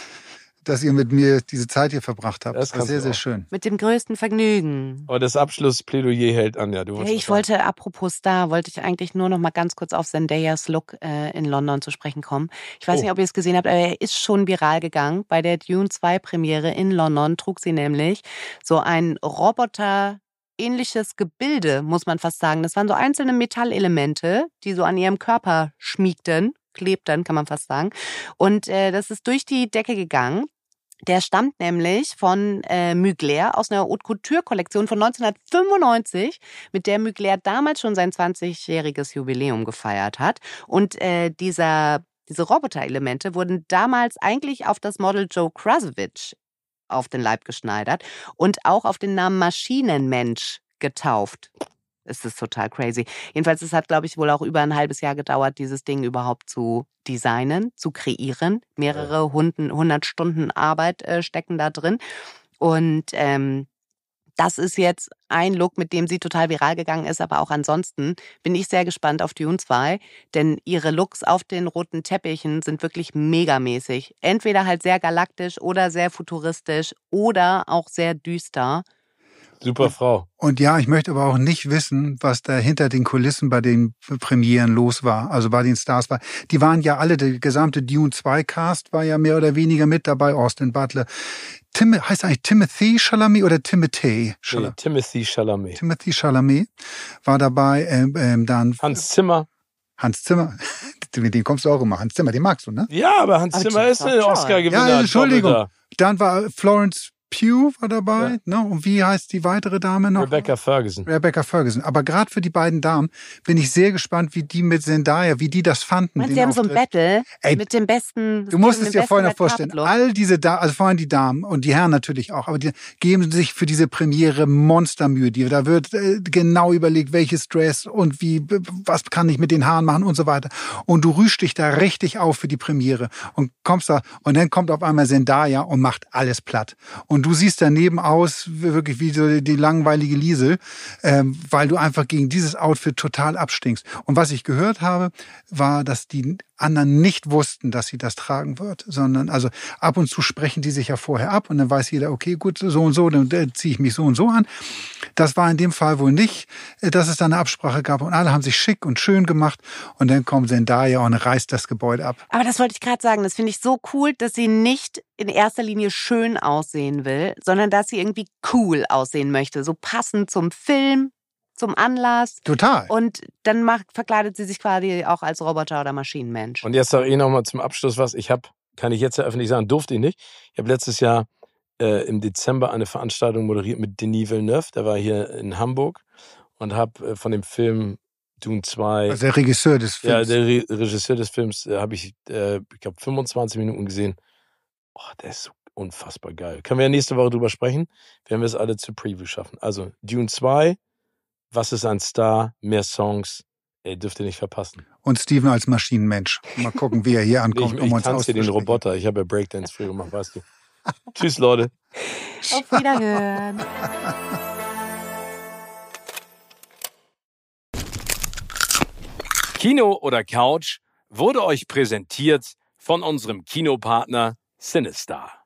dass ihr mit mir diese Zeit hier verbracht habt. Das Das war sehr, sehr schön. Mit dem größten Vergnügen. Aber das Abschlussplädoyer hält an, ja. Du Hey, ich sagen. wollte, apropos Star, wollte ich eigentlich nur noch mal ganz kurz auf Zendayas Look äh, in London zu sprechen kommen. Ich weiß Oh. nicht, ob ihr es gesehen habt, aber er ist schon viral gegangen. Bei der Dune 2 Premiere in London trug sie nämlich so ein Roboter ähnliches Gebilde, muss man fast sagen. Das waren so einzelne Metallelemente, die so an ihrem Körper schmiegten, klebten, kann man fast sagen. Und äh, das ist durch die Decke gegangen. Der stammt nämlich von äh, Mugler aus einer Haute Couture Kollektion von 1995, mit der Mugler damals schon sein 20-jähriges Jubiläum gefeiert hat. Und äh, dieser, diese Roboterelemente wurden damals eigentlich auf das Model Joe Krasowitsch auf den Leib geschneidert und auch auf den Namen Maschinenmensch getauft. Es ist total crazy. Jedenfalls, es hat, glaube ich, wohl auch über ein halbes Jahr gedauert, dieses Ding überhaupt zu designen, zu kreieren. Mehrere Hunden, hundert Stunden Arbeit äh, stecken da drin. Und ähm, das ist jetzt ein Look, mit dem sie total viral gegangen ist, aber auch ansonsten bin ich sehr gespannt auf Dune 2, denn ihre Looks auf den roten Teppichen sind wirklich megamäßig. Entweder halt sehr galaktisch oder sehr futuristisch oder auch sehr düster. Super Frau. Und ja, ich möchte aber auch nicht wissen, was da hinter den Kulissen bei den Premieren los war, also bei den Stars war. Die waren ja alle, der gesamte Dune 2 Cast war ja mehr oder weniger mit dabei, Austin Butler. Tim, heißt eigentlich Timothy Chalamet oder Timothy Nee, Chalamet? Timothy Chalamet. Timothy Chalamet war dabei, ähm, ähm, dann Hans Zimmer. Hans Zimmer. (laughs) Mit dem kommst du auch immer. Hans Zimmer, den magst du, ne? Ja, aber Hans Aber Zimmer die ist ein. Oscar-Gewinner. Ja, Entschuldigung. Dann war Florence Pugh war dabei, ne? Und wie heißt die weitere Dame noch? Rebecca Ferguson. Rebecca Ferguson. Aber gerade für die beiden Damen bin ich sehr gespannt, wie die mit Zendaya, wie die das fanden. Meinst sie haben so ein Auftritt. Battle Ey, mit dem besten. Du musst es dir vorher noch vorstellen. All diese Damen, also vor allem die Damen und die Herren natürlich auch, aber die geben sich für diese Premiere Monstermühe. Die, da wird äh, genau überlegt, welches Dress und wie, was kann ich mit den Haaren machen und so weiter. Und du rührst dich da richtig auf für die Premiere und kommst da und dann kommt auf einmal Zendaya und macht alles platt. Und du siehst daneben aus wirklich wie so die langweilige Liesel, ähm, weil du einfach gegen dieses Outfit total abstinkst. Und was ich gehört habe, war, dass die anderen nicht wussten, dass sie das tragen wird, sondern also ab und zu sprechen die sich ja vorher ab und dann weiß jeder, okay, gut, so und so, dann äh, ziehe ich mich so und so an. Das war in dem Fall wohl nicht, äh, dass es da eine Absprache gab und alle haben sich schick und schön gemacht und dann kommt Zendaya und reißt das Gebäude ab. Aber das wollte ich gerade sagen. Das finde ich so cool, dass sie nicht in erster Linie schön aussehen will, sondern dass sie irgendwie cool aussehen möchte. So passend zum Film, zum Anlass. Total. Und dann macht, verkleidet sie sich quasi auch als Roboter oder Maschinenmensch. Und jetzt sage ich noch mal zum Abschluss was. Ich habe, kann ich jetzt ja öffentlich sagen, durfte ich nicht. Ich habe letztes Jahr äh, im Dezember eine Veranstaltung moderiert mit Denis Villeneuve. Der war hier in Hamburg und habe äh, von dem Film Dune 2 Also der Regisseur des Ja, Films. der Re Regisseur des Films äh, habe ich, äh, ich glaube, 25 Minuten gesehen. Oh, der ist so unfassbar geil. Können wir ja nächste Woche drüber sprechen, wenn wir es alle zur Preview schaffen. Also, Dune 2, was ist ein Star? Mehr Songs. Ey, dürft ihr nicht verpassen. und Steven als Maschinenmensch. Mal gucken, wie er hier (laughs) Ich, ankommt, ich um uns tanze den. Roboter. Ich habe ja Breakdance früher gemacht, weißt du. Tschüss, Leute. Auf Wiederhören. Kino oder Couch wurde euch präsentiert von unserem Kinopartner Sinistar.